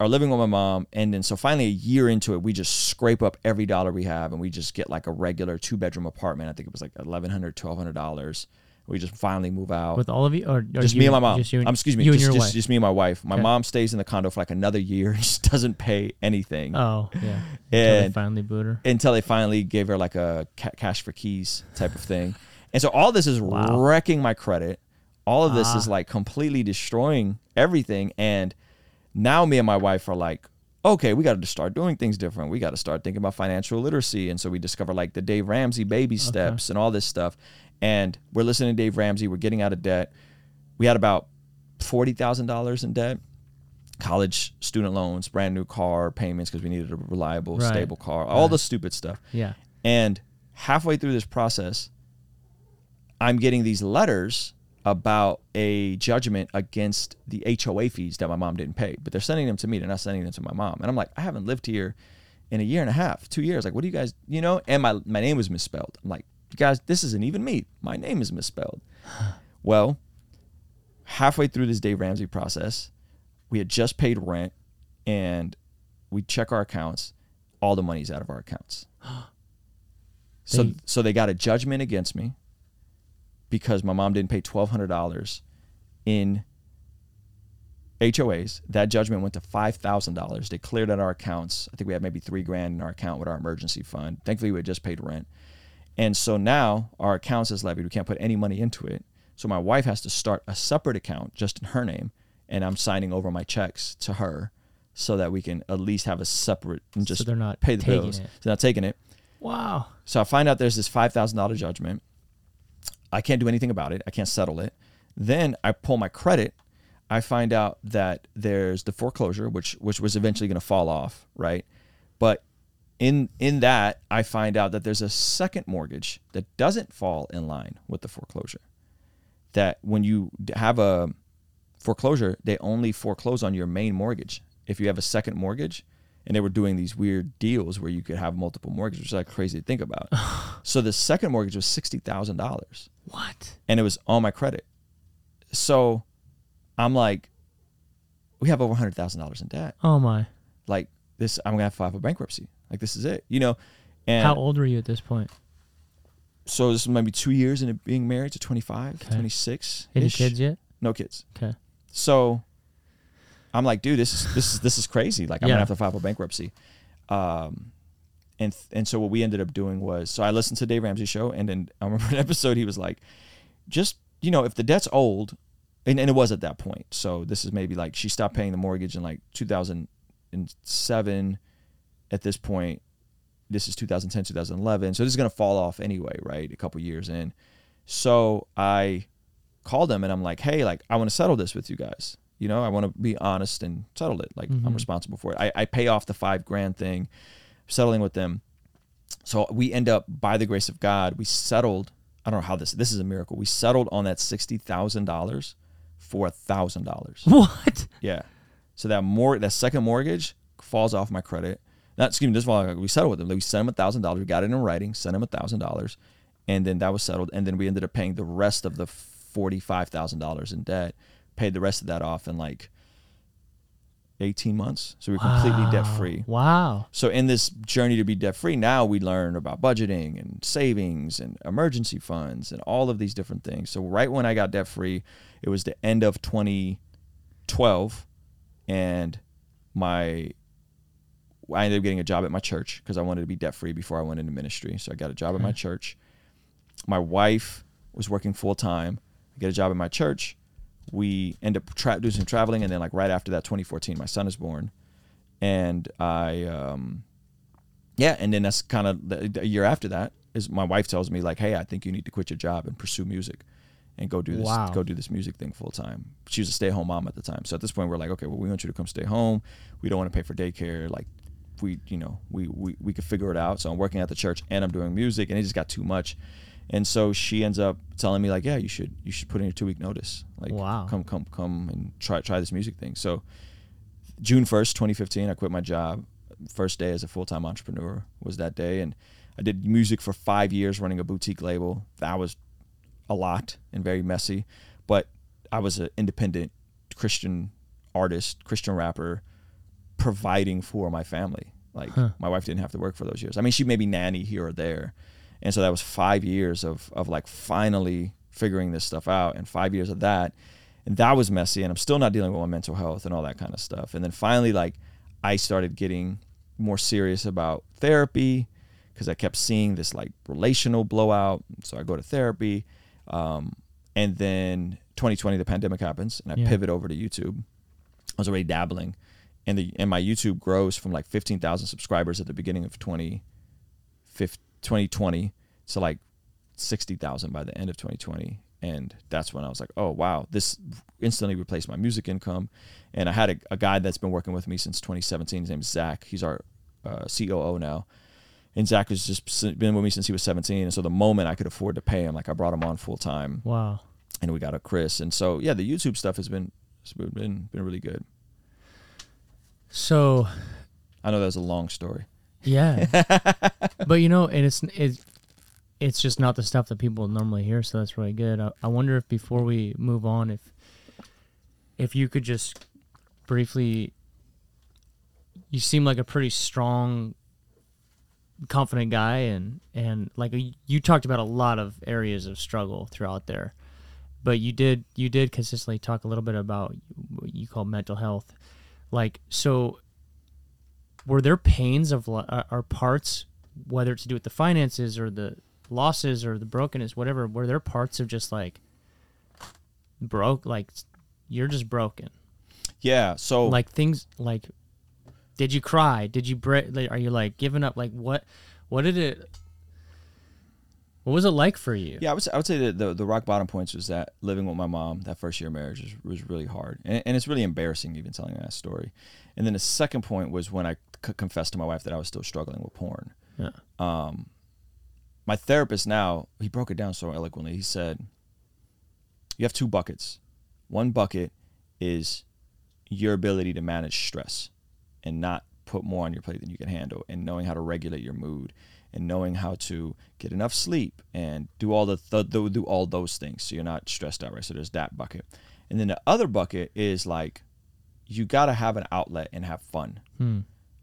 are living with my mom, and then so finally a year into it, we just scrape up every dollar we have, and we just get like a regular two bedroom apartment. I think it was like eleven hundred, twelve hundred dollars. We just finally move out. with all of you, or, or just you- me and my mom. Just you and, um, excuse me, you just, and your just, wife. just me and my wife. My Okay. mom stays in the condo for like another year and just doesn't pay anything oh yeah. Until they finally boot her. until they finally gave her like a ca- cash for keys type of thing. And so all this is Wow. wrecking my credit. All of this is Ah. like completely destroying everything. And now me and my wife are like, okay, we got to start doing things different. We got to start thinking about financial literacy. And so we discover like the Dave Ramsey baby steps and all this stuff. And we're listening to Dave Ramsey. We're getting out of debt. We had about forty thousand dollars in debt. College student loans, brand new car payments because we needed a reliable, Right. stable car, all the stupid stuff. Yeah. And halfway through this process, I'm getting these letters about a judgment against the HOA fees that my mom didn't pay. But they're sending them to me. They're not sending them to my mom. And I'm like, I haven't lived here in a year and a half, two years. Like, what do you guys, you know? And my, my name was misspelled. I'm like, you guys, this isn't even me. My name is misspelled. well, halfway through this Dave Ramsey process, we had just paid rent and we check our accounts. All the money's out of our accounts. So, so they got a judgment against me because my mom didn't pay twelve hundred dollars in HOAs. That judgment went to five thousand dollars. They cleared out our accounts. I think we had maybe three grand in our account with our emergency fund. Thankfully, we had just paid rent, and so now our accounts is levied. We can't put any money into it. So my wife has to start a separate account just in her name, and I'm signing over my checks to her so that we can at least have a separate and just so they're not pay the bills. it. So they're not taking it. Wow. So I find out there's this five thousand dollar judgment. I can't do anything about it. I can't settle it. Then I pull my credit. I find out that there's the foreclosure, which which was eventually going to fall off, right? But in in that, I find out that there's a second mortgage that doesn't fall in line with the foreclosure. That when you have a foreclosure, they only foreclose on your main mortgage. If you have a second mortgage, and they were doing these weird deals where you could have multiple mortgages, which is like crazy to think about. so the second mortgage was sixty thousand dollars, What? and it was on my credit. So I'm like, we have over hundred thousand dollars in debt. Oh my. Like this, I'm gonna have to file for bankruptcy. Like this is it, you know. And How old were you at this point? so this is maybe two years into being married to 25, Okay. 26. Any kids yet? No kids. Okay. So I'm like, dude, this is this is this is crazy. Like I'm Yeah. gonna have to file for bankruptcy. Um, and and so what we ended up doing was, so I listened to Dave Ramsey show, and then I remember an episode he was like, just you know, if the debt's old, and, and it was at that point. So this is maybe like she stopped paying the mortgage in like 2007. At this point, this is 2010, 2011. So this is gonna fall off anyway, right? A couple years in. So I called them and I'm like, hey, like I want to settle this with you guys. You know, I want to be honest and settle it. Like I'm Mhm. responsible for it. I, I pay off the five grand thing, settling with them. So we end up, by the grace of God, we settled. I don't know how this. This is a miracle. We settled on that sixty thousand dollars for a thousand dollars. What? Yeah. So that more that second mortgage falls off my credit. Not excuse me, this fall we settled with them. We sent them a thousand dollars. We got it in writing. Sent them a thousand dollars, and then that was settled. And then we ended up paying the rest of the forty five thousand dollars in debt. Paid the rest of that off in like eighteen months. So we're completely debt free. Wow. So in this journey to be debt free, now we learn about budgeting and savings and emergency funds and all of these different things. So right when I got debt free, it was the end of 2012, and my I ended up getting a job at my church because I wanted to be debt free before I went into ministry. So I got a job at my mm-hmm. church. My wife was working full time. I get a job at my church. We end up tra- doing some traveling, and then like right after that, 2014, my son is born and I um yeah, and then that's kind of the, the year after that is my wife tells me like, "Hey, I think you need to quit your job and pursue music and go do this Wow. go do this music thing full time." She was a stay-at-home mom at the time. So at this point we're like, "Okay, well we want you to come stay home. We don't want to pay for daycare like we, you know, we we we could figure it out." So I'm working at the church and I'm doing music and it just got too much. And so she ends up telling me like, "Yeah, you should you should put in your 2-week notice. Like Wow. come come come and try try this music thing." So June 1st, 2015, I quit my job. First day as a full time entrepreneur was that day. And I did music for five years running a boutique label. That was a lot and very messy. But I was an independent Christian artist, Christian rapper, providing for my family. Like Huh. my wife didn't have to work for those years. I mean, she maybe nanny here or there. And so that was five years of, of like finally figuring this stuff out and five years of that. And that was messy and i'm still not dealing with my mental health and all that kind of stuff. And then finally like i started getting more serious about therapy because i kept seeing this like relational blowout. So i go to therapy um, and then 2020 the pandemic happens and i Yeah. pivot over to youtube. I was already dabbling and the and my youtube grows from like 15000 subscribers at the beginning of 20, 2020 to like 60,000 by the end of 2020 and that's when I was like oh wow this instantly replaced my music income. And I had a, a guy that's been working with me since 2017 his name is Zach. He's our uh, COO now. And Zach has just been with me since he was 17 and so the moment I could afford to pay him like I brought him on full time Wow. and we got a Chris. And so yeah the YouTube stuff has been been been really good. So I know that was a long story yeah, but you know, and it's it's it's just not the stuff that people normally hear. So that's really good. I, I wonder if before we move on, if if you could just briefly, you seem like a pretty strong, confident guy, and and like you talked about a lot of areas of struggle throughout there, but you did you did consistently talk a little bit about what you call mental health, like so. Were there pains of uh, or parts, whether it's to do with the finances or the losses or the brokenness, whatever? Were there parts of just like broke, like you're just broken, yeah so like things like Did you cry? Did you break? Like, are you like giving up? Like what? What did it? What was it like for you? Yeah, I would say, I would say that the, the rock bottom points was that living with my mom that first year of marriage was, was really hard, and, and it's really embarrassing even telling that story. And then the second point was when I c- confessed to my wife that I was still struggling with porn. Yeah. Um, my therapist now he broke it down so eloquently. He said, "You have two buckets. One bucket is your ability to manage stress and not put more on your plate than you can handle, and knowing how to regulate your mood." and knowing how to get enough sleep and do all the, th- do all those things so you're not stressed out right so there's that bucket and then the other bucket is like you got to have an outlet and have fun Hmm.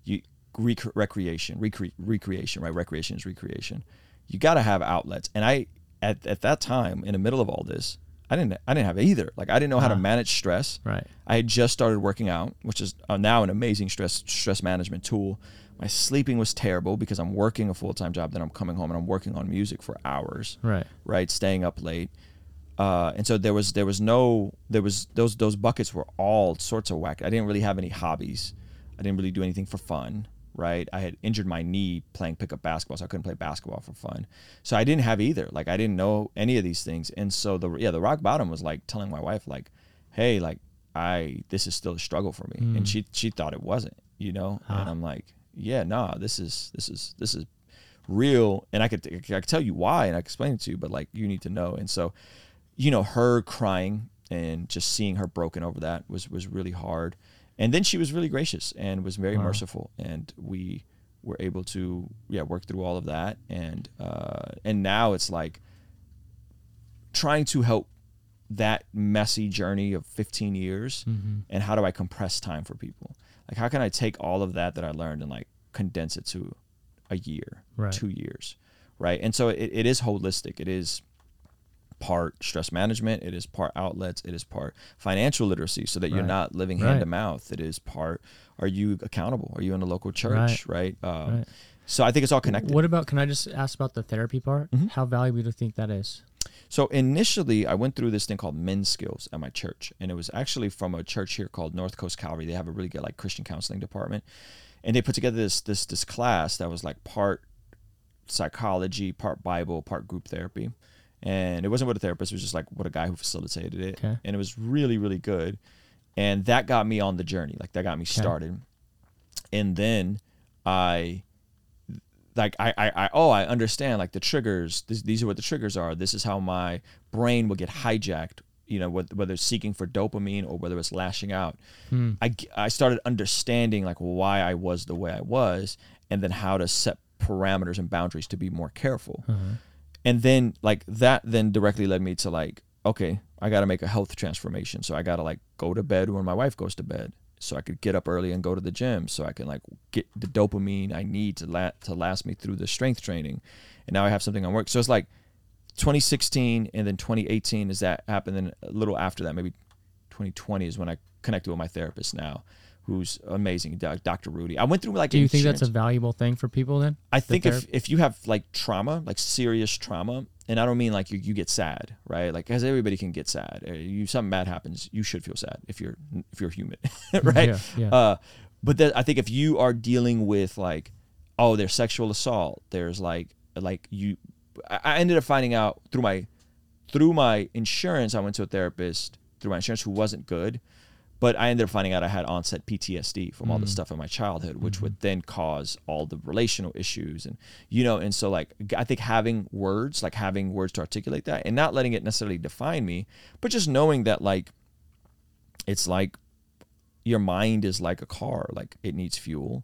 You rec- recreation recre- recreation right recreation is recreation you got to have outlets and i at, at that time in the middle of all this i didn't i didn't have either like i didn't know how to Ah. manage stress Right. I had just started working out, which is uh, now an amazing stress stress management tool. My sleeping was terrible because I'm working a full time job. Then I'm coming home and I'm working on music for hours, Right. right? Staying up late, uh, and so there was there was no there was those those buckets were all sorts of whack. I didn't really have any hobbies. I didn't really do anything for fun, right? I had injured my knee playing pickup basketball, so I couldn't play basketball for fun. So I didn't have either. Like I didn't know any of these things, and so the yeah the rock bottom was like telling my wife like, hey, like I this is still a struggle for me, and she she thought it wasn't, you know, and Ah. I'm like, yeah, nah, this is this is this is real, and I could I could tell you why, and I could explain it to you, but like you need to know, and so, you know, her crying and just seeing her broken over that was was really hard, and then she was really gracious and was very Wow. merciful, and we were able to yeah work through all of that, and uh, and now it's like trying to help that messy journey of 15 years Mm-hmm. and how do I compress time for people? Like how can I take all of that that I learned and like condense it to a year, Right. two years, right? And so it, it is holistic. It is part stress management. It is part outlets. It is part financial literacy, so that you're not living hand Right. to mouth. It is part. Are you accountable? Are you in a local church? Right. Um, Right. So I think it's all connected. What about? Can I just ask about the therapy part? Mhm. How valuable do you think that is? So initially, I went through this thing called Men's Skills at my church, and it was actually from a church here called North Coast Calvary. They have a really good like Christian counseling department, and they put together this this this class that was like part psychology, part Bible, part group therapy, and it wasn't with a therapist. It was just like what a guy who facilitated it, Okay. and it was really really good, and that got me on the journey. Like that got me started, and then I like I, I, I oh I understand like the triggers this, these are what the triggers are this is how my brain will get hijacked you know whether, whether it's seeking for dopamine or whether it's lashing out Hmm. I, I started understanding like why I was the way I was and then how to set parameters and boundaries to be more careful Uh-huh. And then like that then directly led me to like okay I got to make a health transformation. So I got to like go to bed when my wife goes to bed so I could get up early and go to the gym so I can like get the dopamine I need to la- to last me through the strength training. And now I have something on work. So it's like 2016 and then 2018 is that happened then a little after that maybe 2020 is when I connected with my therapist now who's amazing Dr. Rudy I went through like Do you think that's a valuable thing for people then? I think if, if you have like trauma, like serious trauma, and I don't mean like you, you get sad, right? Like because everybody can get sad. Uh, You something bad happens, you should feel sad if you're if you're human, right? Yeah, yeah. Uh, but that, I think if you are dealing with like, oh, there's sexual assault, there's like like you, I ended up finding out through my through my insurance. I went to a therapist through my insurance who wasn't good. But I ended up finding out I had onset PTSD from all the Mm. stuff in my childhood, which Mm-hmm. would then cause all the relational issues and you know, and so like I think having words, like having words to articulate that and not letting it necessarily define me, but just knowing that like it's like your mind is like a car, like it needs fuel.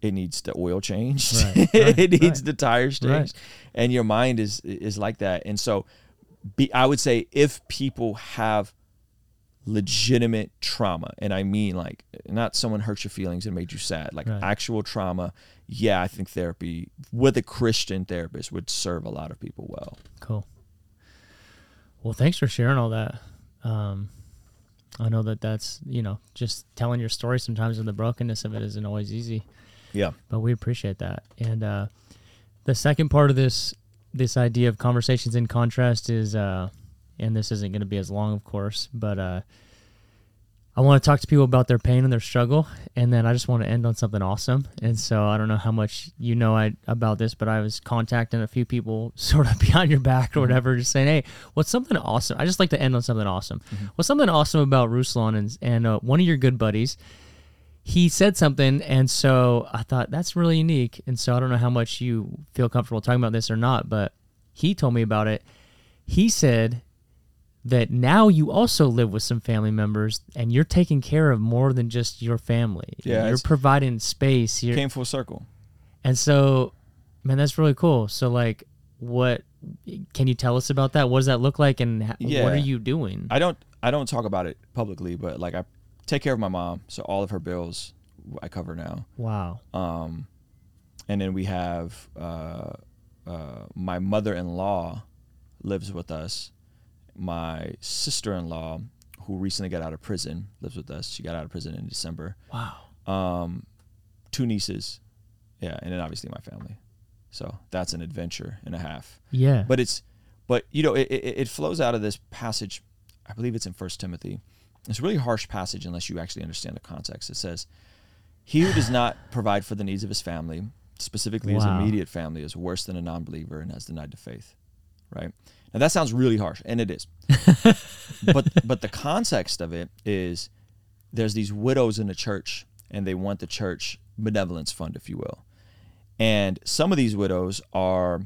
It needs the oil changed. Right, right, it needs right. the tires changed. And your mind is is like that. And so be, I would say if people have legitimate trauma and i mean like not someone hurt your feelings and made you sad like Right. actual trauma yeah i think therapy with a christian therapist would serve a lot of people well Cool. Well, thanks for sharing all that. Um, I know that that's you know just telling your story sometimes and the brokenness of it isn't always easy, yeah but we appreciate that. And uh, the second part of this this idea of conversations in contrast is, uh, and this isn't going to be as long, of course, but uh, I want to talk to people about their pain and their struggle, and then I just want to end on something awesome. And so I don't know how much you know I, about this, but I was contacting a few people sort of behind your back or whatever, just saying, "Hey, what's something awesome?" I just like to end on something awesome. What's something awesome about Ruslan and and uh, one of your good buddies? He said something, and so I thought that's really unique. And so I don't know how much you feel comfortable talking about this or not, but he told me about it. He said that now you also live with some family members and you're taking care of more than just your family. Yeah, You're providing space. You're, Came full circle. and so, man, that's really cool. So, like, what can you tell us about that? What does that look like and Yeah. what are you doing? I don't I don't talk about it publicly, but like I take care of my mom, so all of her bills I cover now. wow. Um, and then we have uh, uh, my mother-in-law lives with us. My sister-in-law, who recently got out of prison, lives with us. She got out of prison in December. Wow. Um, two nieces, yeah, and then obviously my family. So that's an adventure and a half. Yeah. But it's, but you know, it, it, it flows out of this passage. I believe it's in First Timothy. It's a really harsh passage unless you actually understand the context. It says, "He who does not provide for the needs of his family, specifically his immediate family, is worse than a non-believer and has denied the faith." Right? Now that sounds really harsh, and it is. but but the context of it is there's these widows in the church, and they want the church benevolence fund, if you will. And some of these widows are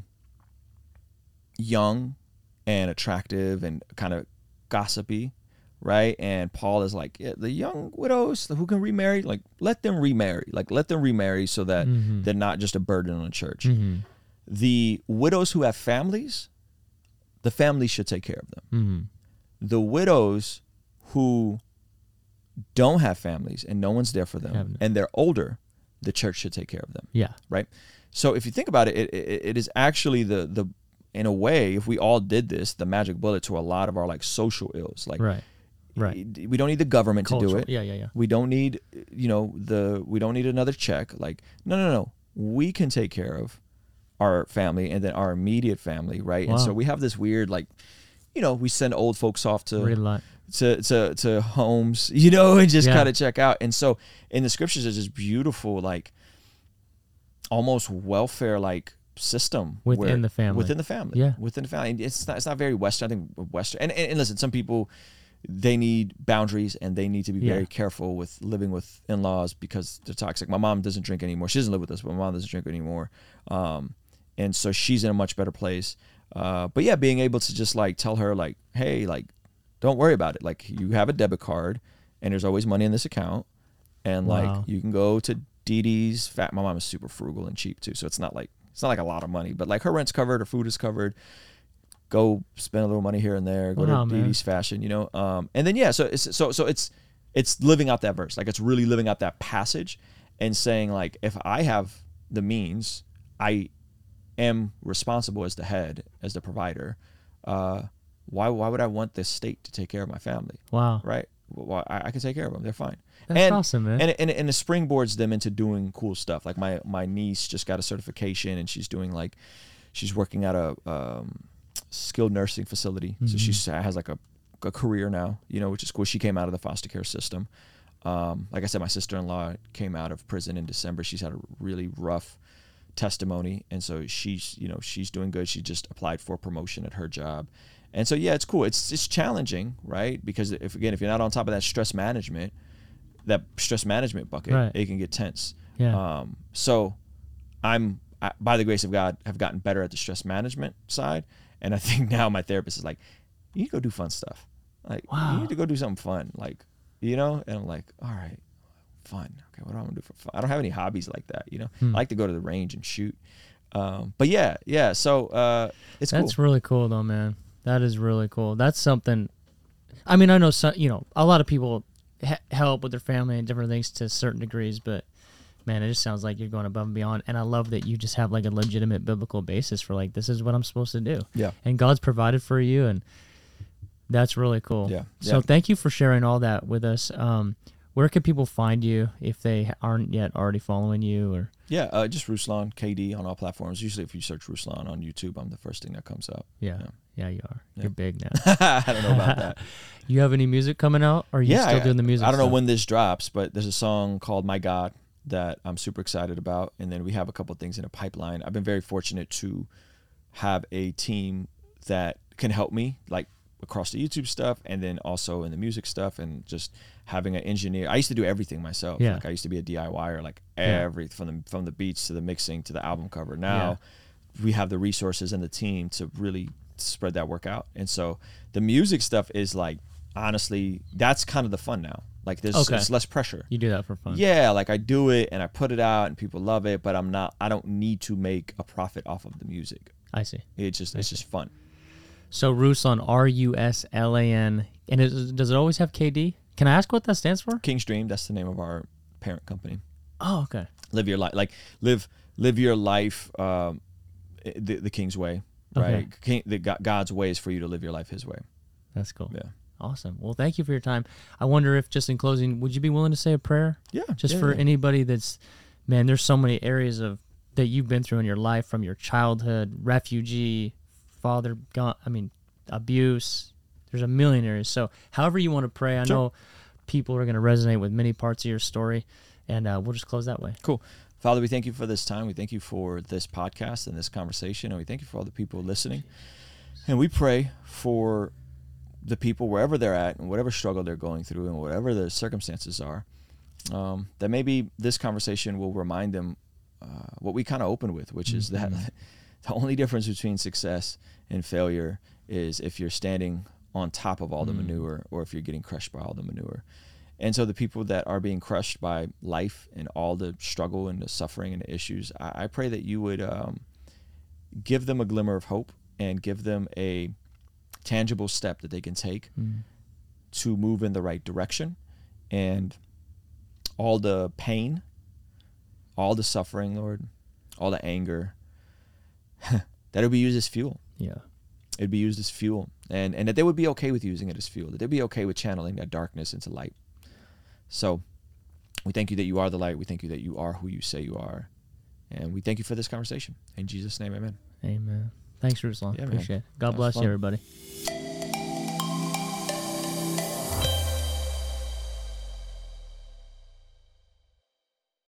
young and attractive and kind of gossipy, right? And Paul is like, yeah, the young widows who can remarry, like let them remarry, like let them remarry so that Mhm. they're not just a burden on the church. hmm The widows who have families, the family should take care of them. hmm The widows who don't have families and no one's there for them and they're older, the church should take care of them Yeah. right? So if you think about it, it, it, it is actually the the in a way, if we all did this, the magic bullet to a lot of our like social ills. Like, Right. Right. we don't need the government to do it. Yeah. Yeah. Yeah. We don't need, you know, the we don't need another check. Like, no, no, no. We can take care of our family and then our immediate family, right? And so we have this weird like, you know, we send old folks off to Read a lot. to to to homes, you know, and just Yeah. kind of check out. And so in the scriptures, there's this beautiful like almost welfare like system Within where- the family. within the family, Yeah. within the family. And It's not it's not very Western. I think Western. And, and, and listen, some people they need boundaries and they need to be Yeah. very careful with living with in-laws because they're toxic. My mom doesn't drink anymore. She doesn't live with us, but my mom doesn't drink anymore. Um, and so she's in a much better place. Uh, but yeah, being able to just like tell her like, hey, like, don't worry about it. Like you have a debit card, and there's always money in this account, and Wow. like you can go to Dee Dee's. Fat. My mom is super frugal and cheap too, so it's not like it's not like a lot of money, but like her rent's covered, her food is covered. Go spend a little money here and there. Go Wow, to Dee. Dee's fashion, you know. Um, and then yeah, so it's so so it's it's living out that verse. Like it's really living out that passage and saying like if I have the means, I am responsible as the head, as the provider. Uh, why why would I want the state to take care of my family? Wow. Right? Well, I, I can take care of them. They're fine. That's and, awesome, man. And, and, and it springboards them into doing cool stuff. Like my my niece just got a certification and she's doing like she's working at a um, skilled nursing facility. So Mhm. she has like a, a career now, you know, which is cool. She came out of the foster care system. Um, like I said, my sister in law came out of prison in December. She's had a really rough testimony, and so she's you know she's doing good. She just applied for promotion at her job, and so yeah, it's cool. It's it's challenging, right? Because if again, if you're not on top of that stress management, that stress management bucket, Right. it can get tense. yeah. Um, so I'm I, by the grace of God have gotten better at the stress management side, and I think now my therapist is like, you need to go do fun stuff. Like Wow. you need to go do something fun, like you know. And I'm like, all right, fun. Okay, what do I want to do for fun? I don't have any hobbies like that, you know. Hmm. I like to go to the range and shoot. Um, but yeah, yeah. So uh, it's That's cool. really cool, though, man. That is really cool. That's something. I mean, I know some. You know, a lot of people he- help with their family and different things to certain degrees, but man, it just sounds like you're going above and beyond. And I love that you just have like a legitimate biblical basis for like this is what I'm supposed to do, Yeah. and God's provided for you, and that's really cool. Yeah, So yeah. thank you for sharing all that with us. Um, where can people find you if they aren't yet already following you? Or Yeah, uh, just Ruslan KD on all platforms. Usually, if you search Ruslan on YouTube, I'm the first thing that comes up. yeah, Yeah. Yeah, you are. Yeah. You're big now. I don't know about that. you have any music coming out? Or are you yeah, still I, doing the music? I don't know when this drops, but there's a song called "My God" that I'm super excited about, and then we have a couple things in a pipeline. I've been very fortunate to have a team that can help me, like across the YouTube stuff, and then also in the music stuff, and just having an engineer. I used to do everything myself. Yeah. Like I used to be a DIYer, like Yeah. every from the from the beats to the mixing to the album cover. Now we have the resources and the team to really spread that work out. And so the music stuff is like honestly, that's kind of the fun now. Like there's Okay. less pressure. You do that for fun. Yeah, like I do it and I put it out and people love it, but I'm not I don't need to make a profit off of the music. I see. It just it's just fun. So Ruslan, R U S L A N, and it, does it always have KD? Can I ask what that stands for? King's Dream, that's the name of our parent company. Oh, okay. Live your life like live live your life um the, the king's way, Okay. right? King, the God- God's way is for you to live your life his way. That's cool. Yeah. Awesome. Well, thank you for your time. I wonder if, just in closing, would you be willing to say a prayer? Yeah. Just yeah, for yeah. anybody that's, man, there's so many areas of that you've been through in your life from your childhood, refugee, father, gone, I mean, abuse. There's a million areas. So, however you want to pray, I Sure. know people are going to resonate with many parts of your story, and uh, we'll just close that way. Cool. Father, we thank you for this time. We thank you for this podcast and this conversation. And we thank you for all the people listening. And we pray for the people wherever they're at and whatever struggle they're going through and whatever the circumstances are, um, that maybe this conversation will remind them uh, what we kind of opened with, which is that the only difference between success and failure is if you're standing on top of all the Mm. manure or if you're getting crushed by all the manure. And so the people that are being crushed by life and all the struggle and the suffering and the issues, I, I pray that you would um, give them a glimmer of hope and give them a tangible step that they can take Mm. to move in the right direction. And all the pain, all the suffering, Lord, all the anger, that it'll be used as fuel Yeah. it'd be used as fuel and and that they would be okay with using it as fuel that they'd be okay with channeling that darkness into light so we thank you that you are the light we thank you that you are who you say you are and we thank you for this conversation in jesus name amen Amen. Thanks, Ruslan. Yeah, man. Appreciate it. God That bless you, everybody.